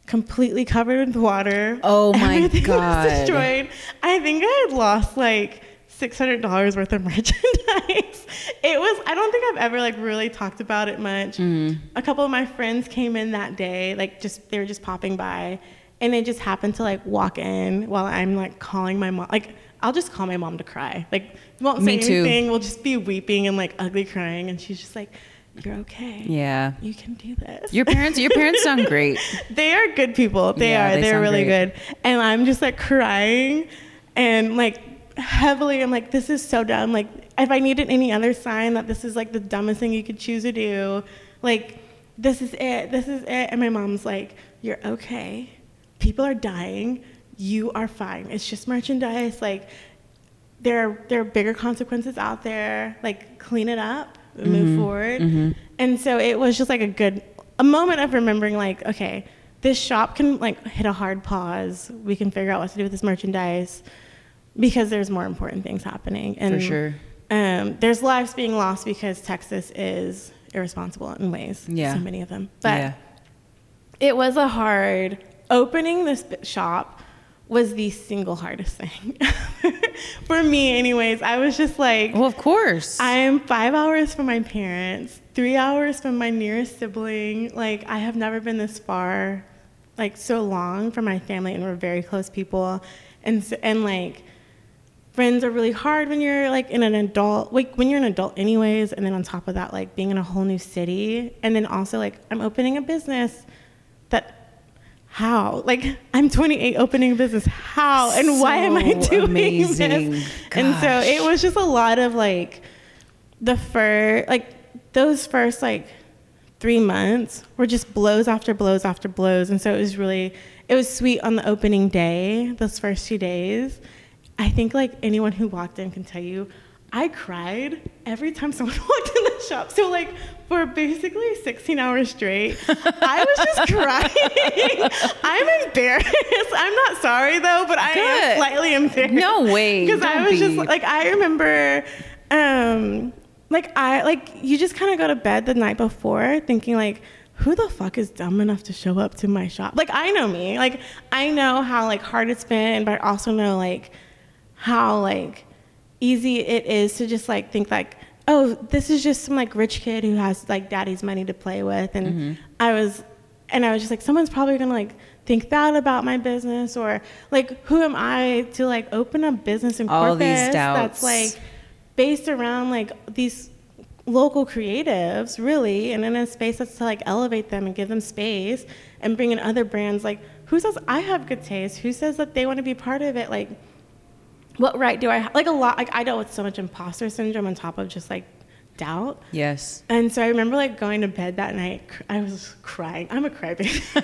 completely covered with water. Oh my Everything God. was destroyed. I think i had lost like $600 worth of merchandise. It was i don't think i've ever like really talked about it much. Mm. a couple of my friends came in that day like just they were just popping by and they just happened to like walk in while i'm like calling my mom like i'll just call my mom to cry like won't say Me too. anything we'll just be weeping and like ugly crying and she's just like you're okay Yeah. you can do this Your parents, your parents sound great. they are good people. They Yeah, are. they are really great. good. And I'm just like crying and like heavily I'm like, this is so dumb. Like if I needed any other sign that this is like the dumbest thing you could choose to do, like this is it. This is it. And my mom's like, You're okay. People are dying. You are fine. It's just merchandise. Like there are, there are bigger consequences out there. Like clean it up, move forward. And so it was just like a good a moment of remembering like, okay, this shop can like hit a hard pause. We can figure out what to do with this merchandise. because there's more important things happening. And For sure. um, there's lives being lost because Texas is irresponsible in ways. Yeah. So many of them. But yeah. it was a hard opening this shop was the single hardest thing for me anyways. I was just like Well, of course. i'm five hours from my parents three hours from my nearest sibling. Like i have never been this far like so long from my family and we're very close people. And and like friends are really hard when you're like in an adult like when you're an adult anyways and then on top of that like being in a whole new city. And then also like i'm opening a business that how? Like i'm 28 opening a business. How? And why am i doing amazing. this? And so it was just a lot of like the first like those first like three months were just blows after blows after blows. And so it was really it was sweet on the opening day those first two days. I think like anyone who walked in can tell you i cried every time someone walked in the shop. So like for basically 16 hours straight i was just crying. I'm embarrassed. I'm not sorry though but i Good. am slightly embarrassed. No way. because i was just like i remember um like i like you just kind of go to bed the night before thinking like who the fuck is dumb enough to show up to my shop? Like i know me. Like i know how like hard it's been but i also know like how like easy it is to just like think like oh this is just some like rich kid who has like daddy's money to play with and Mm-hmm. i was and i was just like someone's probably gonna like think that about my business or like who am i to like open a business in All these Corpus doubts. that's like based around like these local creatives really and in a space that's to like elevate them and give them space and bring in other brands like who says i have good taste who says that they want to be part of it like what right do I have? Like a lot, like I dealt with so much imposter syndrome on top of just like doubt. yes. And so I remember like going to bed that night. cr- I was crying. I'm a crybaby.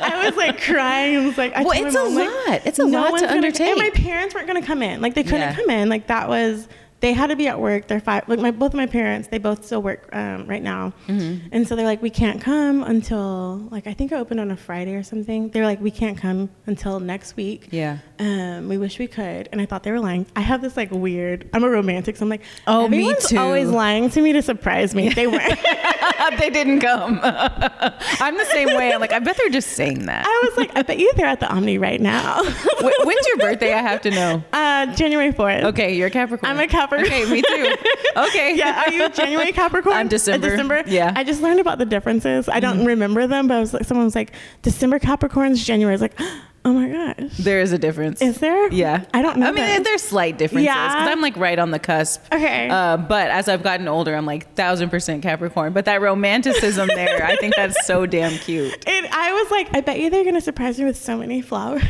I was like crying I was like, I Well, it's a mom, like, lot. It's a lot to one's gonna- undertake. And my parents weren't going to come in. Like they couldn't Yeah. come in. Like that was they had to be at work. They're five. Like my both of my parents, they both still work um, right now. Mm-hmm. And so they're like, we can't come until like I think it opened on a Friday or something. They're like, we can't come until next week. Yeah. Um, we wish we could, and I thought they were lying. I have this like weird. I'm a romantic, so I'm like, Oh, me too. Always lying to me to surprise me. They weren't. they didn't come. I'm the same way. I'm like, I bet they're just saying that. I was like, I bet you they're at the Omni right now. When's your birthday? I have to know. uh, January fourth. Okay, you're Capricorn. I'm a Capricorn. Okay, me too. Okay. Yeah, are you January Capricorn? I'm December. December. Yeah. Mm-hmm. I just learned about the differences. I don't remember them, but I was like, someone was like, December Capricorns, January. I was like, oh my gosh, There is a difference. is there? yeah. I don't know. I mean, there's slight differences Yeah. because I'm like right on the cusp. Okay. Uh, but as I've gotten older, I'm like thousand percent Capricorn. But that romanticism there, I think that's so damn cute. And I was like, I bet you they're gonna surprise me with so many flowers.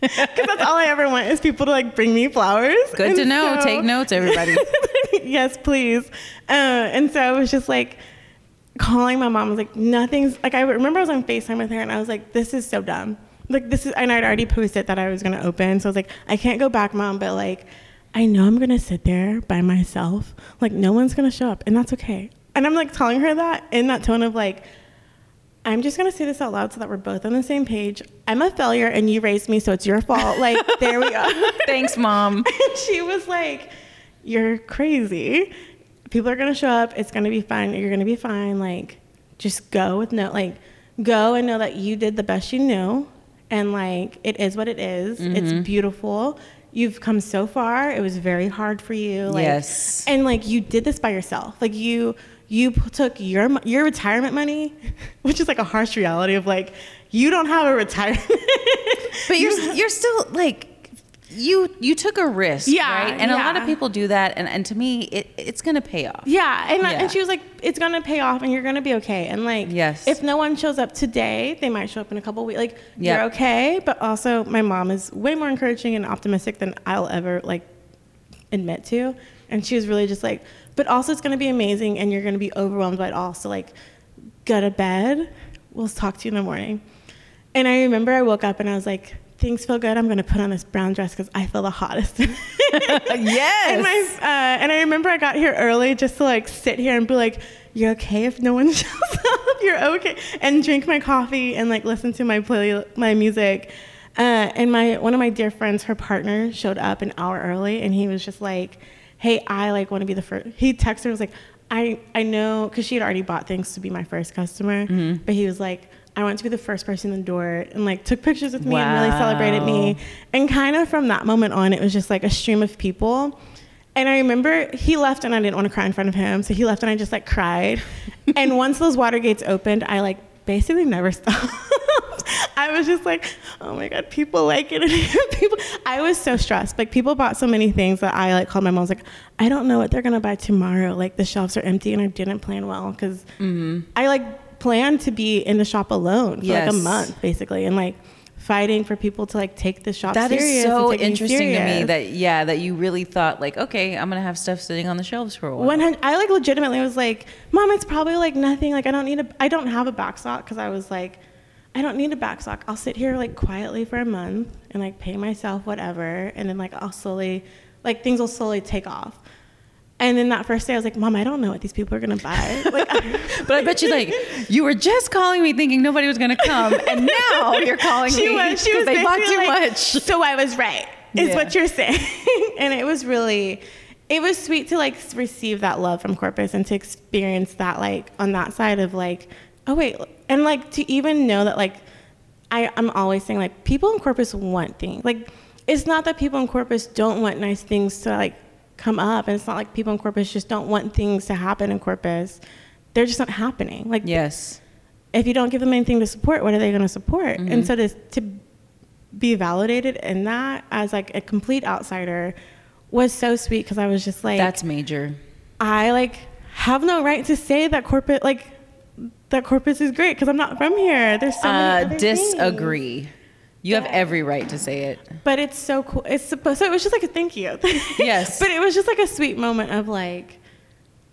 Because that's all I ever want is people to like bring me flowers. Good And to know. so- Take notes, everybody. yes, please. Uh, and so I was just like calling my mom. I was like, nothing's like. I remember I was on Facetime with her, and I was like, this is so dumb. Like this is, and I'd already posted that I was gonna open. So I was like, I can't go back, mom, but like, I know I'm gonna sit there by myself. Like no one's gonna show up, and that's okay. And I'm like telling her that in that tone of like, I'm just gonna say this out loud so that we're both on the same page. I'm a failure, and you raised me, so it's your fault. Like there we are. Thanks, mom. And she was like, You're crazy. People are gonna show up. It's gonna be fine. You're gonna be fine. Like, just go with no, like, go and know that you did the best you knew. And like, it is what it is. It's mm-hmm. beautiful. You've come so far. It was very hard for you. Like, Yes. And like, you did this by yourself. Like, you, you took your your retirement money, which is like a harsh reality of like, you don't have a retirement. But you're you're still like you you took a risk, Yeah, right? And a lot of people do that, and, and to me, it it's gonna pay off. Yeah, and Yeah. and she was like, "It's gonna pay off, and you're gonna be okay." And like, Yes. if no one shows up today, they might show up in a couple weeks. Like, Yep. you're okay. But also, my mom is way more encouraging and optimistic than I'll ever like admit to. And she was really just like, "But also, it's gonna be amazing, and you're gonna be overwhelmed by it all. So like, go to bed. We'll talk to you in the morning." And I remember I woke up and I was like, "Things feel good. I'm gonna put on this brown dress because I feel the hottest." yes. And my uh, and I remember I got here early just to like sit here and be like, "You're okay if no one shows up. You're okay," and drink my coffee and like listen to my play my music. Uh, and my one of my dear friends, her partner showed up an hour early, and he was just like, "Hey, I like want to be the first. He texted her and was like, "I I know," because she had already bought things to be my first customer, Mm-hmm. but he was like. I want to be the first person in the door and like took pictures with me and really celebrated me. And kind of from that moment on, it was just like a stream of people. And I remember he left and I didn't want to cry in front of him. So he left and I just like cried. and once those water gates opened, I like basically never stopped. I was just like, oh my God, people like it. People, I was so stressed. Like people bought so many things that I like called my mom. I was like, I don't know what they're to buy tomorrow. Like the shelves are empty and I didn't plan well because mm-hmm. I like planned to be in the shop alone for like a month basically. And like fighting for people to like take the shop That is so interesting to me that yeah that you really thought like okay I'm gonna have stuff sitting on the shelves for a while. 100 I like legitimately was like, Mom, it's probably like nothing. Like I don't need a, I don't have a back stock because I was like, I don't need a back stock. I'll sit here like quietly for a month and like pay myself whatever, and then like I'll slowly, like things will slowly take off. And then that first day, I was like, Mom, I don't know what these people are gonna buy. Like, But I bet you like you were just calling me thinking nobody was gonna come, and now you're calling she me was, she was they bought too like, much. So I was right, is Yeah. what you're saying. and it was really, it was sweet to like receive that love from Corpus and to experience that like on that side of like, oh wait, and like to even know that like, I, I'm always saying like people in Corpus want things. Like it's not that people in Corpus don't want nice things to like come up, and it's not like people in Corpus just don't want things to happen in Corpus. They're just not happening. Like Yes. if you don't give them anything to support, what are they going to support? Mm-hmm. And so to to be validated in that as like a complete outsider was so sweet because I was just like, That's major. I like have no right to say that corporate like that corpus is great because I'm not from here. There's so Uh, many other things. You have every right to say it. But it's so cool. It's supposed so it was just like a thank you. Yes. but it was just like a sweet moment of like,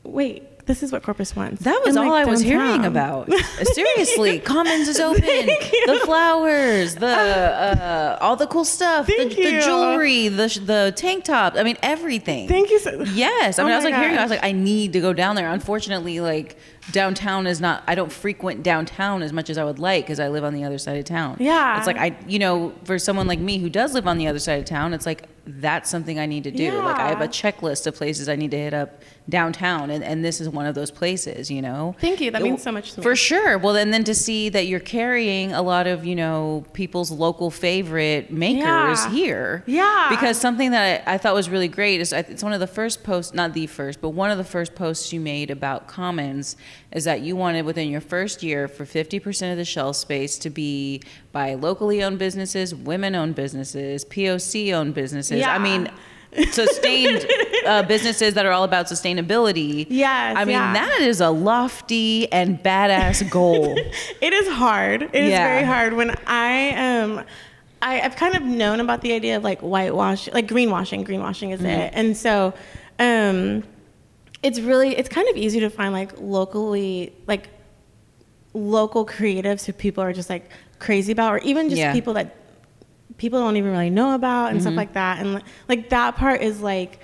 wait, this is what Corpus wants. That was And, all like, I was hearing about. Seriously, Commons is open. Thank you. The flowers, the uh, all the cool stuff, the, the jewelry, the the tank tops. I mean, everything. Thank you so Yes, I Oh mean, I was like hearing. I was like, I need to go down there. Unfortunately, like downtown is not. I don't frequent downtown as much as I would like because I live on the other side of town. Yeah. it's like I, you know, for someone like me who does live on the other side of town, it's like that's something I need to do. Like I have a checklist of places I need to hit up downtown, and, and this is one of those places. You know. Thank you. That means so much to me. For sure. Well, and then to see that you're carrying a lot of, you know, people's local favorite makers Yeah. here. Yeah. Because something that I, I thought was really great is I- it's one of the first posts, not the first, but one of the first posts you made about Commons is that you wanted within your first year for 50% of the shelf space to be by locally owned businesses, women owned businesses, POC owned businesses. I Yeah. mean, sustained uh, businesses that are all about sustainability. Yes, I mean, yeah. that is a lofty and badass goal. it is hard. It is Yeah. very hard when I um I, I've kind of known about the idea of like whitewash, like greenwashing. Greenwashing is it, and so um, it's really it's kind of easy to find like locally like local creatives who people are just like crazy about, or even just Yeah. people that people don't even really know about and stuff like that. And like that part is like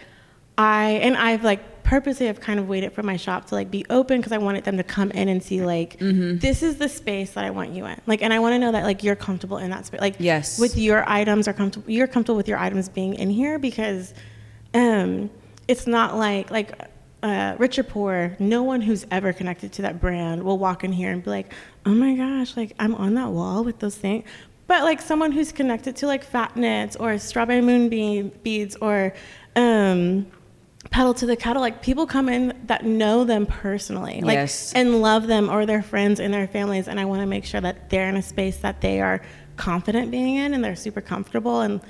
I and I've like purposely have kind of waited for my shop to like be open because I wanted them to come in and see like this is the space that I want you in. Like and I want to know that like you're comfortable in that space. Like Yes. with your items are comfortable you're comfortable with your items being in here because um it's not like like uh, rich or poor, no one who's ever connected to that brand will walk in here and be like, "Oh my gosh, like I'm on that wall with those things." But like someone who's connected to like Fat Knits or Strawberry Moonbeam beads or um, Pedal to the Kettle, like people come in that know them personally, like Yes. and love them or their friends and their families, and I want to make sure that they're in a space that they are confident being in and they're super comfortable and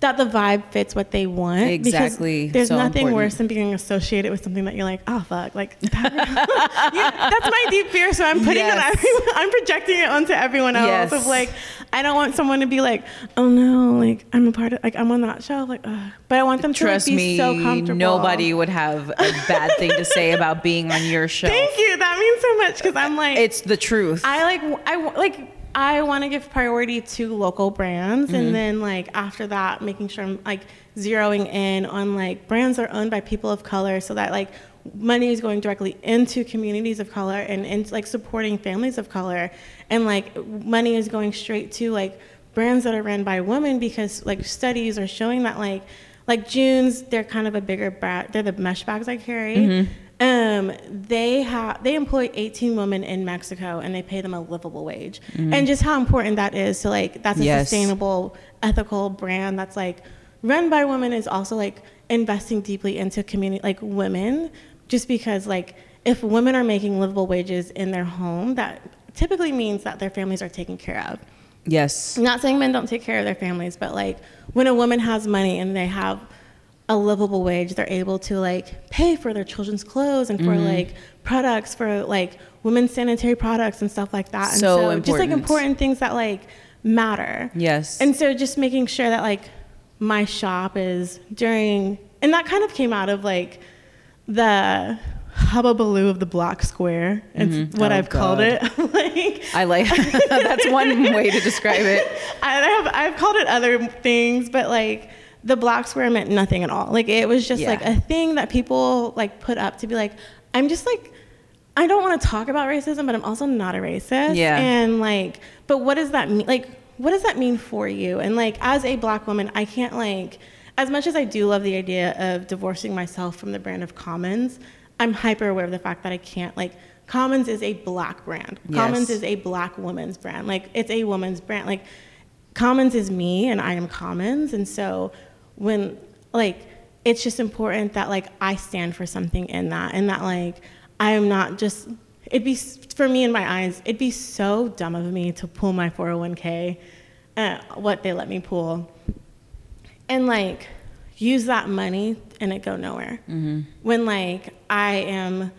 that the vibe fits what they want. Exactly. There's So nothing important. worse than being associated with something that you're like, oh fuck, like that- Yeah, that's my deep fear. So I'm putting Yes. it on everyone. I'm projecting it onto everyone else. Yes. Of like, I don't want someone to be like, oh no, like I'm a part of, like I'm on that shelf, like, ugh. but I want them to like, Trust be me, so comfortable. nobody would have a bad thing to say about being on your show. Thank you. That means so much because I'm like, It's the truth. I like I like I want to give priority to local brands Mm-hmm. and then like after that making sure I'm like zeroing in on like brands that are owned by people of color so that like money is going directly into communities of color and into like supporting families of color and like money is going straight to like brands that are run by women because like studies are showing that like like June's, they're kind of a bigger brand. They're the mesh bags I carry. Mm-hmm. Um, they have they employ 18 women in Mexico and they pay them a livable wage. And just how important that is to like that's a Mm-hmm. Yes. sustainable, ethical brand that's like run by women is also like investing deeply into community like women just because like if women are making livable wages in their home that typically means that their families are taken care of. Yes. I'm not saying men don't take care of their families, but like when a woman has money and they have a livable wage, they're able to like pay for their children's clothes and for Mm-hmm. like products for like women's sanitary products and stuff like that. And So just like important. important things that like matter. Yes. And so just making sure that like my shop is during and that kind of came out of like the hubbubaloo of the block square. It's what Oh, I've called it. like I like that's one way to describe it. I have I've called it other things, but like the black square meant nothing at all. Like it was just Yeah. like a thing that people like put up to be like, I'm just like I don't want to talk about racism, but I'm also not a racist. Yeah. And like, but what does that mean? Like, what does that mean for you? And like, as a black woman, I can't like, as much as I do love the idea of divorcing myself from the brand of Commons, I'm hyper aware of the fact that I can't like. Commons is a black brand. Yes. Commons is a black woman's brand. Like, it's a woman's brand. Like, Commons is me and I am Commons. And so when like it's just important that like I stand for something in that and that like I am not just it'd be for me in my eyes it'd be so dumb of me to pull my 401k uh, what they let me pull and like use that money and it go nowhere when like I am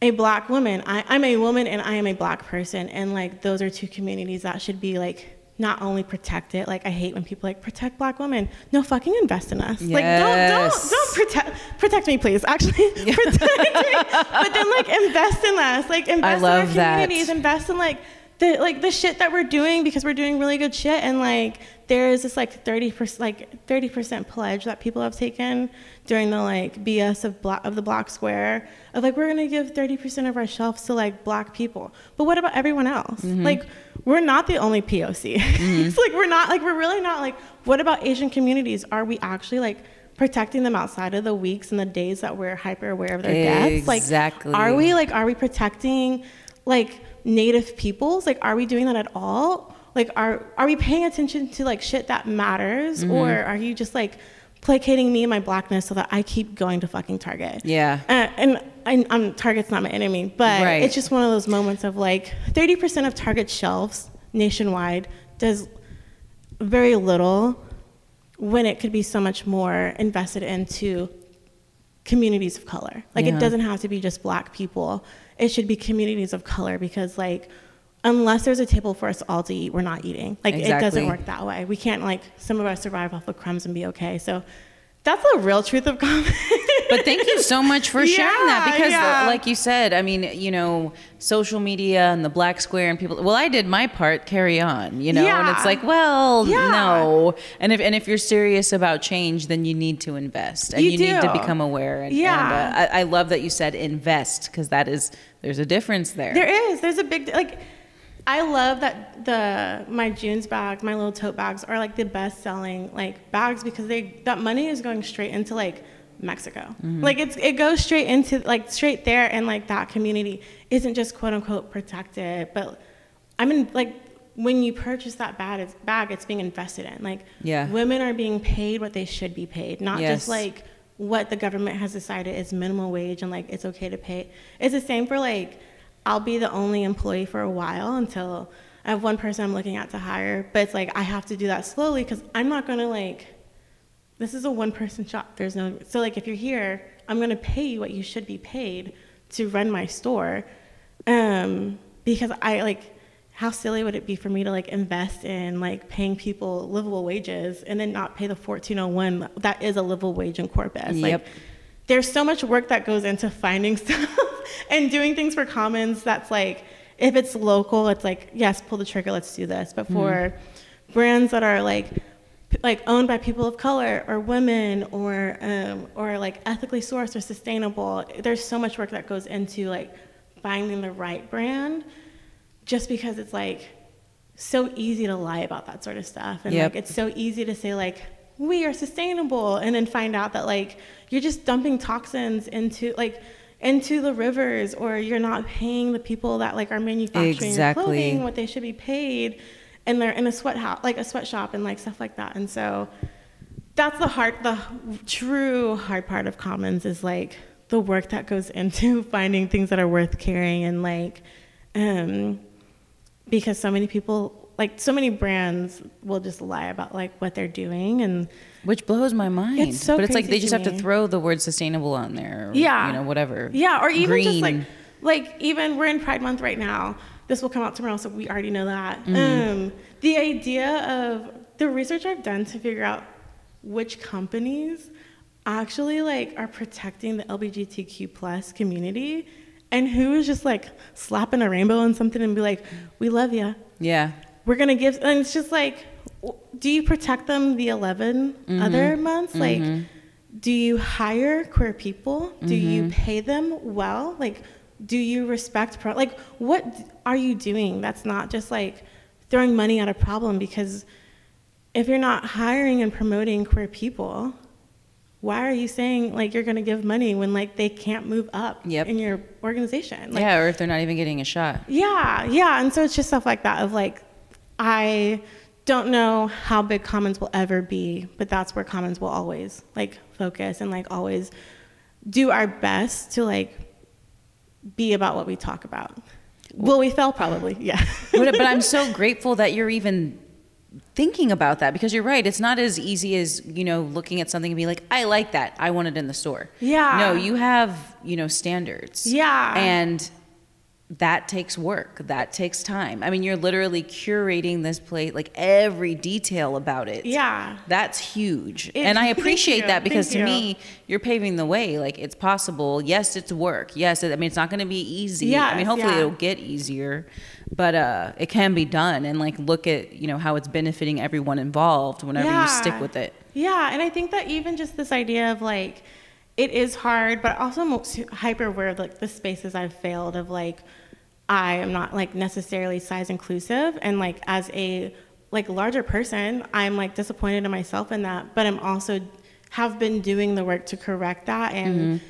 a black woman. I, I'm a woman and I am a black person. And like those are two communities that should be like not only protect it, Like I hate when people like protect black women. No fucking invest in us. Like don't don't don't protect protect me please. Actually protect me. But then like invest in us. Like invest in our that. communities. Invest in like the like the shit that we're doing because we're doing really good shit and like there is this like 30% like 30% pledge that people have taken during the like BS of black of the block square of like we're going to give 30% of our shelves to like black people. But what about everyone else? Mm-hmm. Like we're not the only POC. Mm-hmm. it's like we're not like we're really not like what about Asian communities? Are we actually like protecting them outside of the weeks and the days that we're hyper aware of their deaths? Like Exactly. are we like are we protecting like native peoples like are we doing that at all like are are we paying attention to like shit that matters Mm-hmm. or are you just like placating me and my blackness so that i keep going to fucking target Yeah. uh, and I, I'm Target's not my enemy, but Right. it's just one of those moments of like 30% of Target shelves nationwide does very little when it could be so much more invested into communities of color. Like Yeah. it doesn't have to be just black people. It should be communities of color because like unless there's a table for us all to eat, we're not eating. Like it doesn't work that way. We can't like some of us survive off of crumbs and be okay. So that's a real truth of comment. But thank you so much for sharing that because, yeah. like you said, I mean, you know, social media and the black square and people. Well, I did my part. Carry on, you know, Yeah. and it's like, well, Yeah. no. And if and if you're serious about change, then you need to invest and You you, need to become aware. And, Yeah. and, uh, I, I love that you said invest because that is there's a difference there. There is. There's a big like. I love that the my June's bag, my little tote bags are like the best selling like bags because they that money is going straight into like Mexico. Mm-hmm. Like it's it goes straight into like straight there and like that community isn't just quote unquote protected, but I mean like when you purchase that bag, it's, bag, it's being invested in. Like Yeah. women are being paid what they should be paid, not Yes. just like what the government has decided is minimum wage and like it's okay to pay. It's the same for like I'll be the only employee for a while until I have one person I'm looking at to hire, but it's like I have to do that slowly because I'm not gonna like. This is a one person shop. There's no so like if you're here, I'm gonna pay you what you should be paid to run my store, um, because I like. How silly would it be for me to like invest in like paying people livable wages and then not pay the 1401 that is a livable wage in Corpus? Like, Yep. There's so much work that goes into finding stuff and doing things for commons that's like if it's local it's like yes pull the trigger let's do this but for brands that are like like owned by people of color or women or um, or like ethically sourced or sustainable there's so much work that goes into like finding the right brand just because it's like so easy to lie about that sort of stuff. And Yep. like it's so easy to say like we are sustainable and then find out that like you're just dumping toxins into like into the rivers or you're not paying the people that like are manufacturing Exactly. clothing what they should be paid and they're in a sweat house like a sweatshop and like stuff like that. And so that's the hard the true hard part of commons is like the work that goes into finding things that are worth carrying and like um because so many people like so many brands will just lie about like what they're doing and Which blows my mind. It's so but it's like they just have to throw the word sustainable on there. Or, yeah You know, whatever. yeah or even just like like even we're in pride month right now this will come out tomorrow so we already know that Mm-hmm. um the idea of the research i've done to figure out which companies actually like are protecting the lgbtq plus community and who is just like slapping a rainbow on something and be like we love you Yeah. We're gonna give and it's just like do you protect them the 11 Mm-hmm. other months like do you hire queer people do you Mm-hmm. pay them well like do you respect pro- like what are you doing that's not just like throwing money at a problem because if you're not hiring and promoting queer people why are you saying like you're going to give money when like they can't move up Yep. in your organization like, yeah, or if they're not even getting a shot. yeah, yeah. And so it's just stuff like that of like, I don't know how big Commons will ever be, but that's where Commons will always like focus and like always do our best to like be about what we talk about. Will we fail? Probably, yeah. but, but I'm so grateful that you're even thinking about that because you're right. It's not as easy as, you know, looking at something and be like, I like that. I want it in the store. Yeah. No, you have, you know, standards. Yeah. And that takes work. That takes time. I mean, you're literally curating this plate, like every detail about it. Yeah. That's huge. It- and I appreciate that because to you. me, you're paving the way. Like it's possible. Yes, it's work. Yes, I mean it's not going to be easy. I mean hopefully yeah. it'll get easier, but uh it can be done and like look at, you know, how it's benefiting everyone involved whenever you stick with it. Yeah, and I think that even just this idea of like, it is hard, but also I'm hyper aware of like the spaces I've failed of like, I am not like necessarily size inclusive, and like as a like larger person, I'm like disappointed in myself in that, but I'm also have been doing the work to correct that and. Mm-hmm.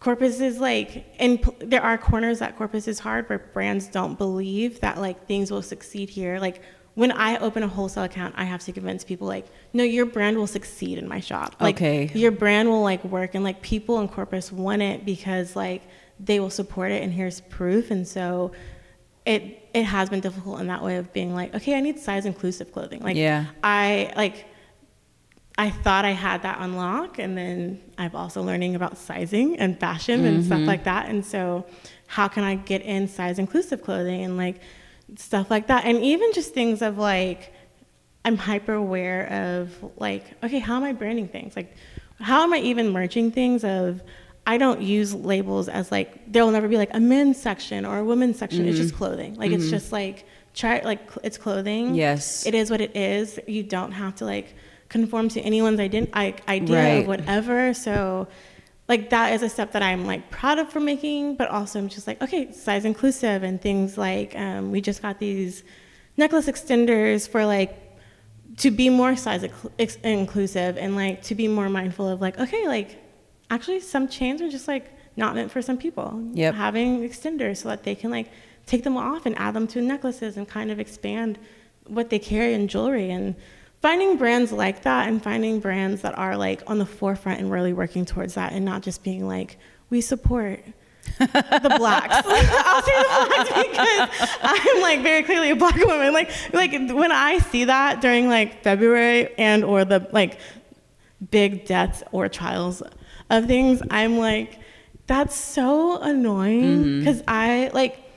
Corpus is like, and p- there are corners that Corpus is hard where brands don't believe that like things will succeed here. Like when I open a wholesale account, I have to convince people like, no, your brand will succeed in my shop. Like Okay. your brand will like work, and like people in Corpus want it because like they will support it, and here's proof. And so it it has been difficult in that way of being like, okay, I need size inclusive clothing. Like Yeah. I like I thought I had that unlock, and then I'm also learning about sizing and fashion and stuff mm-hmm. like that. And so, how can I get in size inclusive clothing and like stuff like that? And even just things of like, I'm hyper aware of like, okay, how am I branding things? Like, how am I even merging things? Of I don't use labels as like there will never be like a men's section or a women's section. It's just mm-hmm. clothing. Like it's mm-hmm. just like try like it's clothing. Yes. It is what it is. You don't have to like conform to anyone's ident- I- idea Right. of whatever. So, like that is a step that I'm like proud of for making, but also I'm just like okay, size inclusive and things like um, we just got these necklace extenders for like to be more size ex- inclusive and like to be more mindful of like okay, like actually some chains are just like not meant for some people. Yep. Having extenders so that they can like take them off and add them to necklaces and kind of expand what they carry in jewelry and finding brands like that and finding brands that are like on the forefront and really working towards that and not just being like we support the blacks. I'll say the blacks because I'm like very clearly a black woman. Like like when I see that during like February and or the like big deaths or trials of things, I'm like, that's so annoying mm-hmm. because I like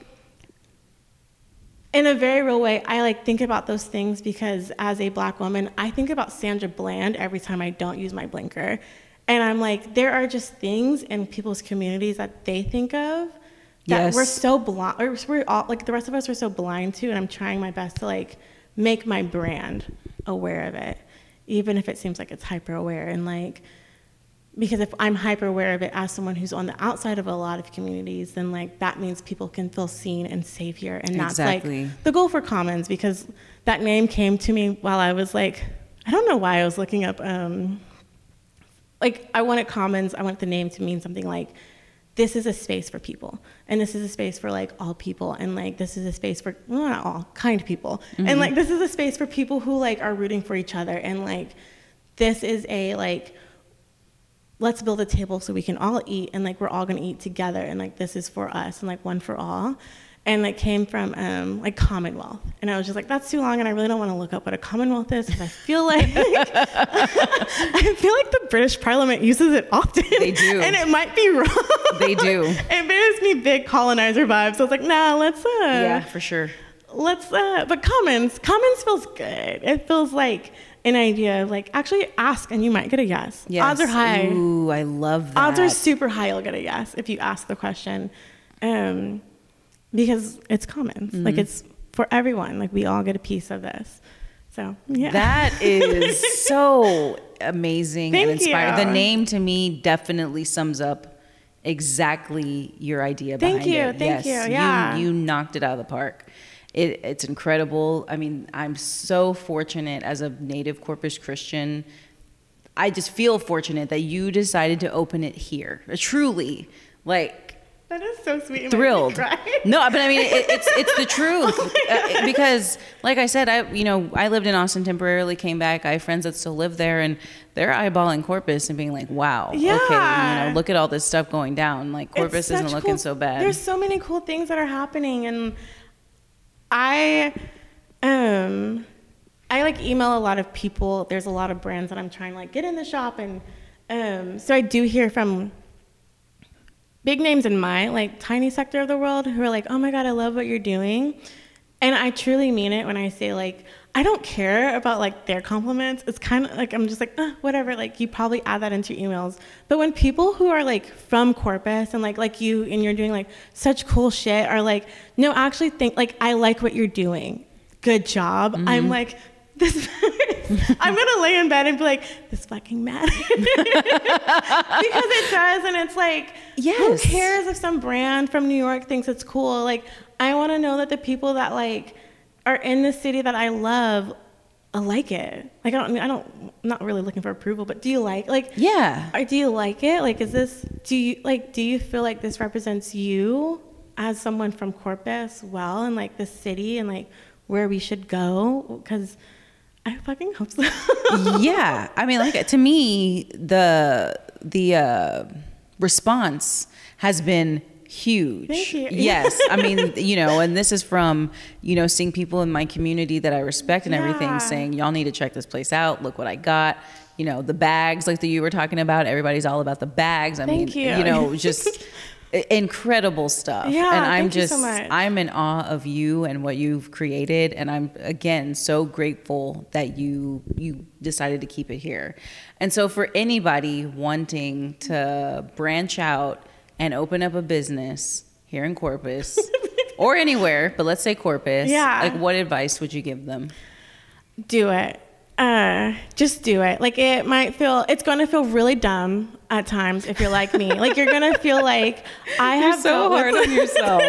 in a very real way, I like think about those things because as a black woman, I think about Sandra Bland every time I don't use my blinker. And I'm like, there are just things in people's communities that they think of that Yes. we're so blind, or we're all like the rest of us are so blind to. And I'm trying my best to like make my brand aware of it, even if it seems like it's hyper aware. And like, because if I'm hyper aware of it as someone who's on the outside of a lot of communities, then like that means people can feel seen and safe here, and that's Exactly. like the goal for Commons because that name came to me while I was like, I don't know why I was looking up. Um, like I wanted Commons, I want the name to mean something like this is a space for people. And this is a space for like all people. And like this is a space for well, not all kind people. And like this is a space for people who like are rooting for each other. And like this is a like let's build a table so we can all eat and like we're all gonna eat together and like this is for us and like one for all and like came from um, like commonwealth and i was just like that's too long and i really don't want to look up what a commonwealth is because i feel like i feel like the british parliament uses it often They do. and it might be wrong They do. it gives me big colonizer vibes so i was like nah let's uh yeah, for sure. let's uh but commons commons feels good it feels like an idea of like actually ask and you might get a yes, Yes. odds are high Ooh, I love that. odds are super high you'll get a yes if you ask the question um because it's common. Mm-hmm. like it's for everyone like we all get a piece of this so yeah That is so amazing and Thank inspiring. you. The name to me definitely sums up exactly your idea Thank behind you, it. thank yes, you, yeah. You, you knocked it out of the park. It, it's incredible. I mean, I'm so fortunate as a native Corpus Christian. I just feel fortunate that you decided to open it here. Truly, like that is so sweet thrilled. No, but I mean, it, it's it's the truth Oh Uh, because, like I said, I you know I lived in Austin temporarily, came back. I have friends that still live there, and they're eyeballing Corpus and being like, "Wow, okay, you Yeah. know, look at all this stuff going down. Like Corpus isn't looking cool- so bad." There's so many cool things that are happening, and I, um, I like email a lot of people. There's a lot of brands that I'm trying to like get in the shop, and um, so I do hear from big names in my like tiny sector of the world who are like, "Oh my god, I love what you're doing," and I truly mean it when I say like. I don't care about like their compliments. It's kind of like I'm just like uh, whatever. Like you probably add that into your emails. But when people who are like from Corpus and like like you and you're doing like such cool shit are like, no, actually think like I like what you're doing. Good job. I'm like this. I'm gonna lay in bed and be like, this fucking matters because it does, and it's like, Yes. who cares if some brand from New York thinks it's cool? Like, I want to know that the people that like are in the city that I love uh, like it. Like, I don't, mean I don't, I'm not really looking for approval, but do you like, like, yeah, or do you like it? Like, is this, do you, like, do you feel like this represents you as someone from Corpus well, and like the city and like where we should go? Because I fucking hope so. yeah. I mean, like to me, the the uh, response has been huge. Yes, I mean, you know, and this is from you know seeing people in my community that I respect and Yeah. everything saying, "Y'all need to check this place out. Look what I got." You know, the bags like that you were talking about. Everybody's all about the bags. I Thank mean, you. you know, just. incredible stuff Yeah, and i'm thank you just so much. i'm in awe of you and what you've created and i'm again so grateful that you you decided to keep it here and so for anybody wanting to branch out and open up a business here in corpus or anywhere but let's say corpus Yeah. like what advice would you give them do it. Uh, just do it. Like it might feel, it's gonna feel really dumb at times if you're like me. Like you're gonna feel like I You're have so hard on yourself.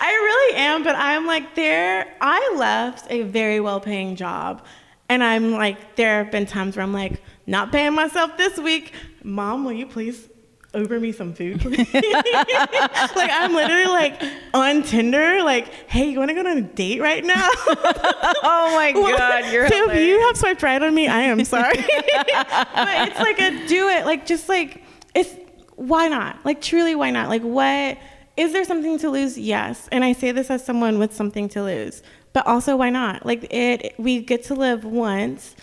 I really am, but I'm like there. I left a very well-paying job, and I'm like there have been times where I'm like not paying myself this week. Mom, will you please Uber me some food, please? like I'm literally like on Tinder, like, hey, you want to go on a date right now? oh my god you're so if you have swiped right on me, I am sorry. but it's like a do it, like just like it's why not? Like truly, why not? Like what is there something to lose? Yes, and I say this as someone with something to lose, but also why not? Like it, we get to live once,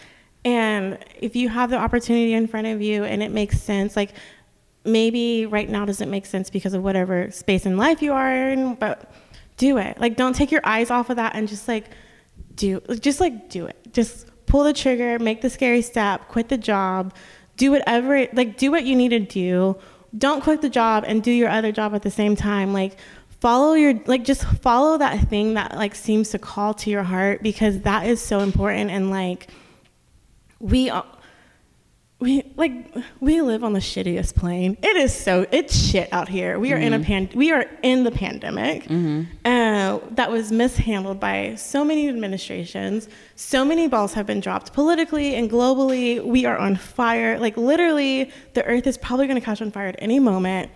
and if you have the opportunity in front of you and it makes sense, like maybe right now doesn't make sense because of whatever space in life you are in, but do it. Like don't take your eyes off of that and just like do just like do it. Just pull the trigger, make the scary step, quit the job, do whatever like do what you need to do. Don't quit the job and do your other job at the same time. Like follow your like just follow that thing that like seems to call to your heart because that is so important and like we we like we live on the shittiest plane. It is so it's shit out here. We are in a pan. We are in the pandemic uh, that was mishandled by so many administrations. So many balls have been dropped politically and globally. We are on fire. Like literally, the earth is probably going to catch on fire at any moment.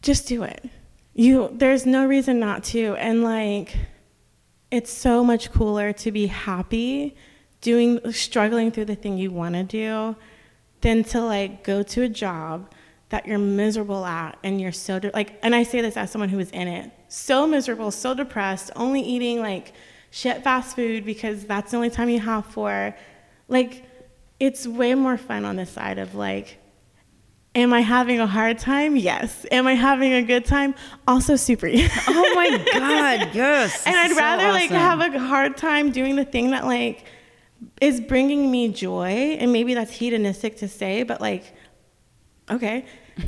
Just do it. You there's no reason not to. And like, it's so much cooler to be happy doing struggling through the thing you want to do than to like go to a job that you're miserable at and you're so de- like and I say this as someone who was in it so miserable so depressed only eating like shit fast food because that's the only time you have for like it's way more fun on the side of like am I having a hard time? Yes. Am I having a good time? Also super Oh my God, yes. and I'd so rather like have a hard time doing the thing that like is bringing me joy and maybe that's hedonistic to say but like okay.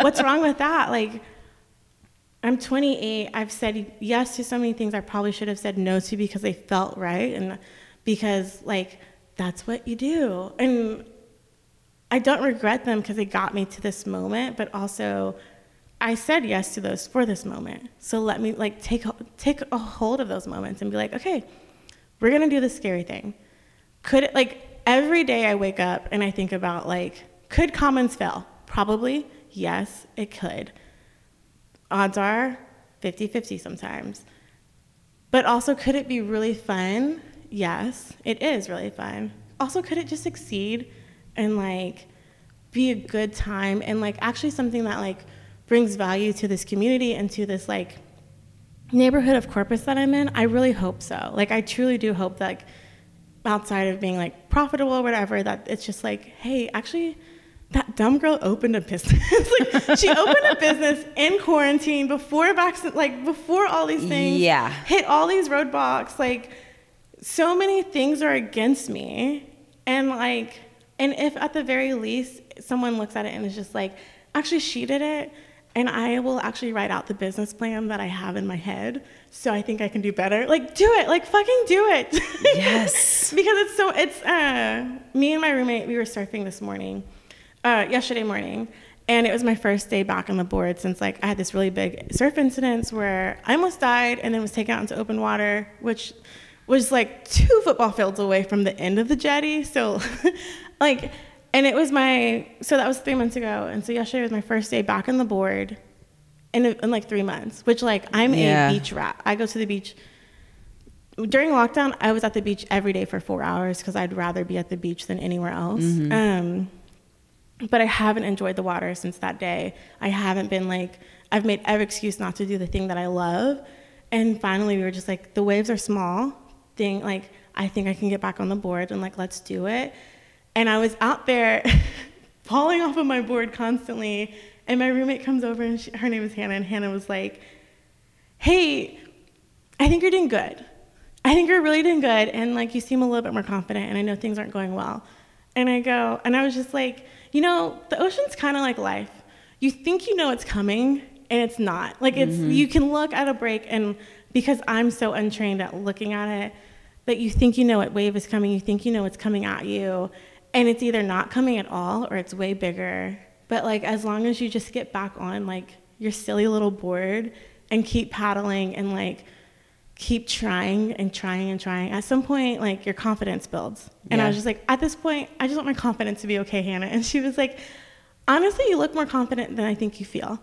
What's wrong with that? Like I'm 28 I've said yes to so many things I probably should have said no to because they felt right and because like that's what you do. And I don't regret them because they got me to this moment, but also I said yes to those for this moment. So let me like take take a hold of those moments and be like, okay, we're gonna do this scary thing. Could it like every day I wake up and I think about like, could commons fail? Probably, yes, it could. Odds are 50-50 sometimes. But also, could it be really fun? Yes, it is really fun. Also, could it just succeed and like be a good time and like actually something that like brings value to this community and to this like neighborhood of Corpus that I'm in? I really hope so. Like, I truly do hope that like, outside of being like profitable or whatever, that it's just like, hey, actually, that dumb girl opened a business. like she opened a business in quarantine before vaccine, like before all these things. Yeah. Hit all these roadblocks. Like so many things are against me, and like, and if at the very least someone looks at it and is just like, actually she did it, and I will actually write out the business plan that I have in my head. So I think I can do better. Like do it. Like fucking do it. Yes. because it's so it's uh me and my roommate we were surfing this morning uh yesterday morning and it was my first day back on the board since like i had this really big surf incident where i almost died and then was taken out into open water which was like two football fields away from the end of the jetty so like and it was my so that was three months ago and so yesterday was my first day back on the board in, in like three months which like i'm Yeah. a beach rat i go to the beach during lockdown, I was at the beach every day for four hours because I'd rather be at the beach than anywhere else. Um, but I haven't enjoyed the water since that day. I haven't been like, I've made every excuse not to do the thing that I love. And finally, we were just like, the waves are small. Thing like, I think I can get back on the board and like, let's do it. And I was out there falling off of my board constantly. And my roommate comes over and she, her name is Hannah. And Hannah was like, hey, I think you're doing good. I think you're really doing good. And like, you seem a little bit more confident. And I know things aren't going well. And I go, and I was just like, you know, the ocean's kind of like life. You think you know it's coming, and it's not. Like, it's, mm-hmm. you can look at a break, and because I'm so untrained at looking at it, that you think you know what wave is coming, you think you know what's coming at you, and it's either not coming at all or it's way bigger. But like, as long as you just get back on like your silly little board and keep paddling and like, keep trying and trying and trying. At some point, like your confidence builds. And I was just like, at this point, I just want my confidence to be okay, Hannah. And she was like, honestly, you look more confident than I think you feel.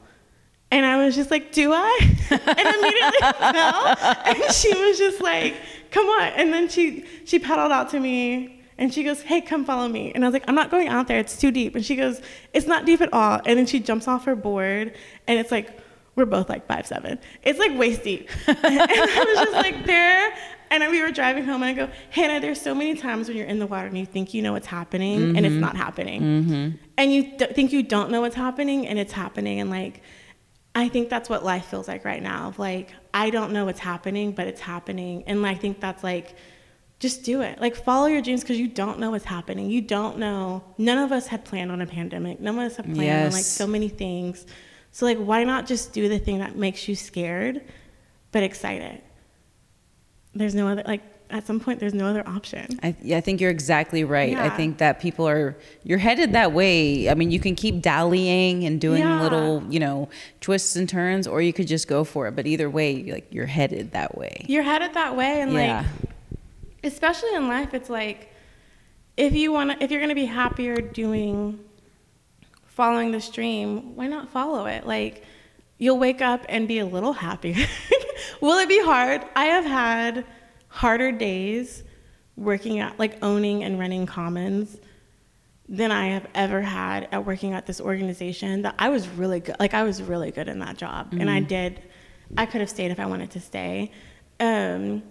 And I was just like, do I? and immediately fell. And she was just like, come on. And then she she paddled out to me and she goes, hey, come follow me. And I was like, I'm not going out there. It's too deep. And she goes, it's not deep at all. And then she jumps off her board and it's like, we're both like five seven. It's like waist deep. and I was just like there. And we were driving home, and I go, Hannah, there's so many times when you're in the water and you think you know what's happening, and it's mm-hmm. not happening. Mm-hmm. And you d- think you don't know what's happening, and it's happening. And like, I think that's what life feels like right now. Of like, I don't know what's happening, but it's happening. And I think that's like, just do it. Like, follow your dreams because you don't know what's happening. You don't know. None of us had planned on a pandemic. None of us have planned on like so many things. So like, why not just do the thing that makes you scared, but excited? There's no other like. at some point there's no other option. I, yeah, I think you're exactly right. I think that people are you're headed that way. I mean, you can keep dallying and doing Yeah. little, you know, twists and turns, or you could just go for it. But either way, like you're headed that way. You're headed that way, and Yeah. like, especially in life, it's like if you want to, if you're gonna be happier doing following the stream, why not follow it? Like, you'll wake up and be a little happier. Will it be hard? I have had harder days working at like owning and running commons than I have ever had at working at this organization that I was really good like I was really good in that job and I did I could have stayed if I wanted to stay. Um,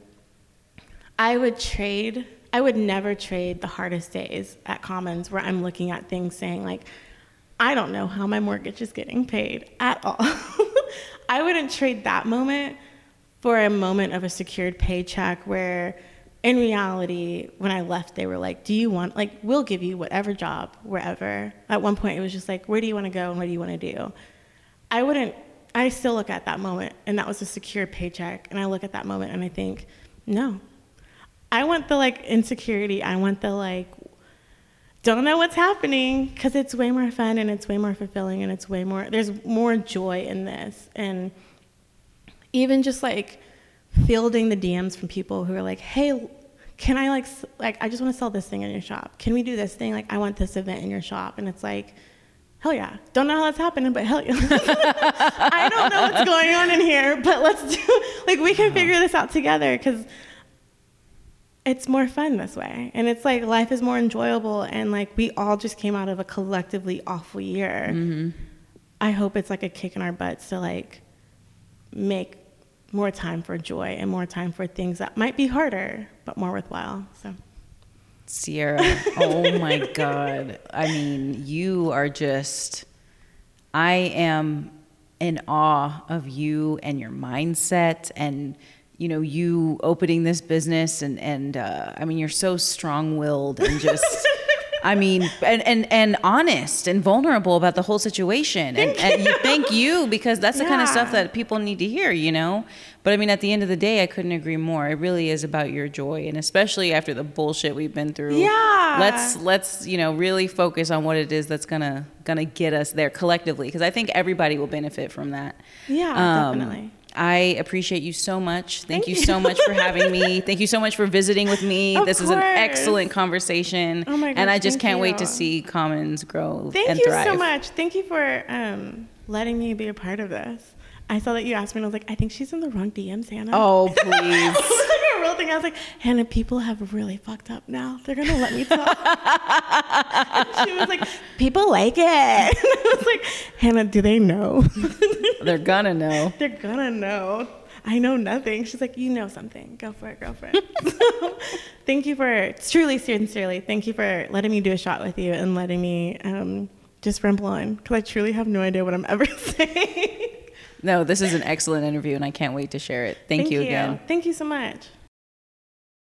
I would trade I would never trade the hardest days at Commons where I'm looking at things saying like I don't know how my mortgage is getting paid at all. I wouldn't trade that moment for a moment of a secured paycheck where in reality when I left they were like, "Do you want like we'll give you whatever job wherever." At one point it was just like, "Where do you want to go and what do you want to do?" I wouldn't I still look at that moment and that was a secure paycheck and I look at that moment and I think, "No. I want the like insecurity. I want the like don't know what's happening because it's way more fun and it's way more fulfilling and it's way more there's more joy in this and even just like fielding the DMs from people who are like, "Hey, can I like like I just want to sell this thing in your shop. Can we do this thing? Like I want this event in your shop." And it's like, "Hell yeah. Don't know how that's happening, but hell yeah." I don't know what's going on in here, but let's do like we can uh-huh. figure this out together cuz it's more fun this way. And it's like life is more enjoyable and like we all just came out of a collectively awful year. Mm-hmm. I hope it's like a kick in our butts to like make more time for joy and more time for things that might be harder but more worthwhile. So Sierra, oh my God. I mean, you are just, I am in awe of you and your mindset and, you know, you opening this business and, and, uh, I mean, you're so strong willed and just, I mean, and, and, and honest and vulnerable about the whole situation. And, and you, thank you because that's the kind of stuff that people need to hear, you know? But I mean, at the end of the day, I couldn't agree more. It really is about your joy. And especially after the bullshit we've been through. Yeah. Let's, let's, you know, really focus on what it is that's gonna, gonna get us there collectively. Cause I think everybody will benefit from that. Yeah, Um, definitely. I appreciate you so much. Thank, Thank you, you. so much for having me. Thank you so much for visiting with me. Of this is an excellent conversation. Oh my and I just can't wait to see Commons grow Thank and you thrive. so much. Thank you for um, letting me be a part of this. I saw that you asked me and I was like, I think she's in the wrong DMs, Hannah. Oh, please. It was like a real thing. I was like, Hannah, people have really fucked up now. They're gonna let me talk. and she was like, people like it. And I was like, Hannah, do they know? They're gonna know. They're gonna know. I know nothing. She's like, you know something. Go for it, girlfriend. so, thank you for truly, sincerely, thank you for letting me do a shot with you and letting me um, just ramble on because I truly have no idea what I'm ever saying. No, this is an excellent interview, and I can't wait to share it. Thank, you again. Thank you so much.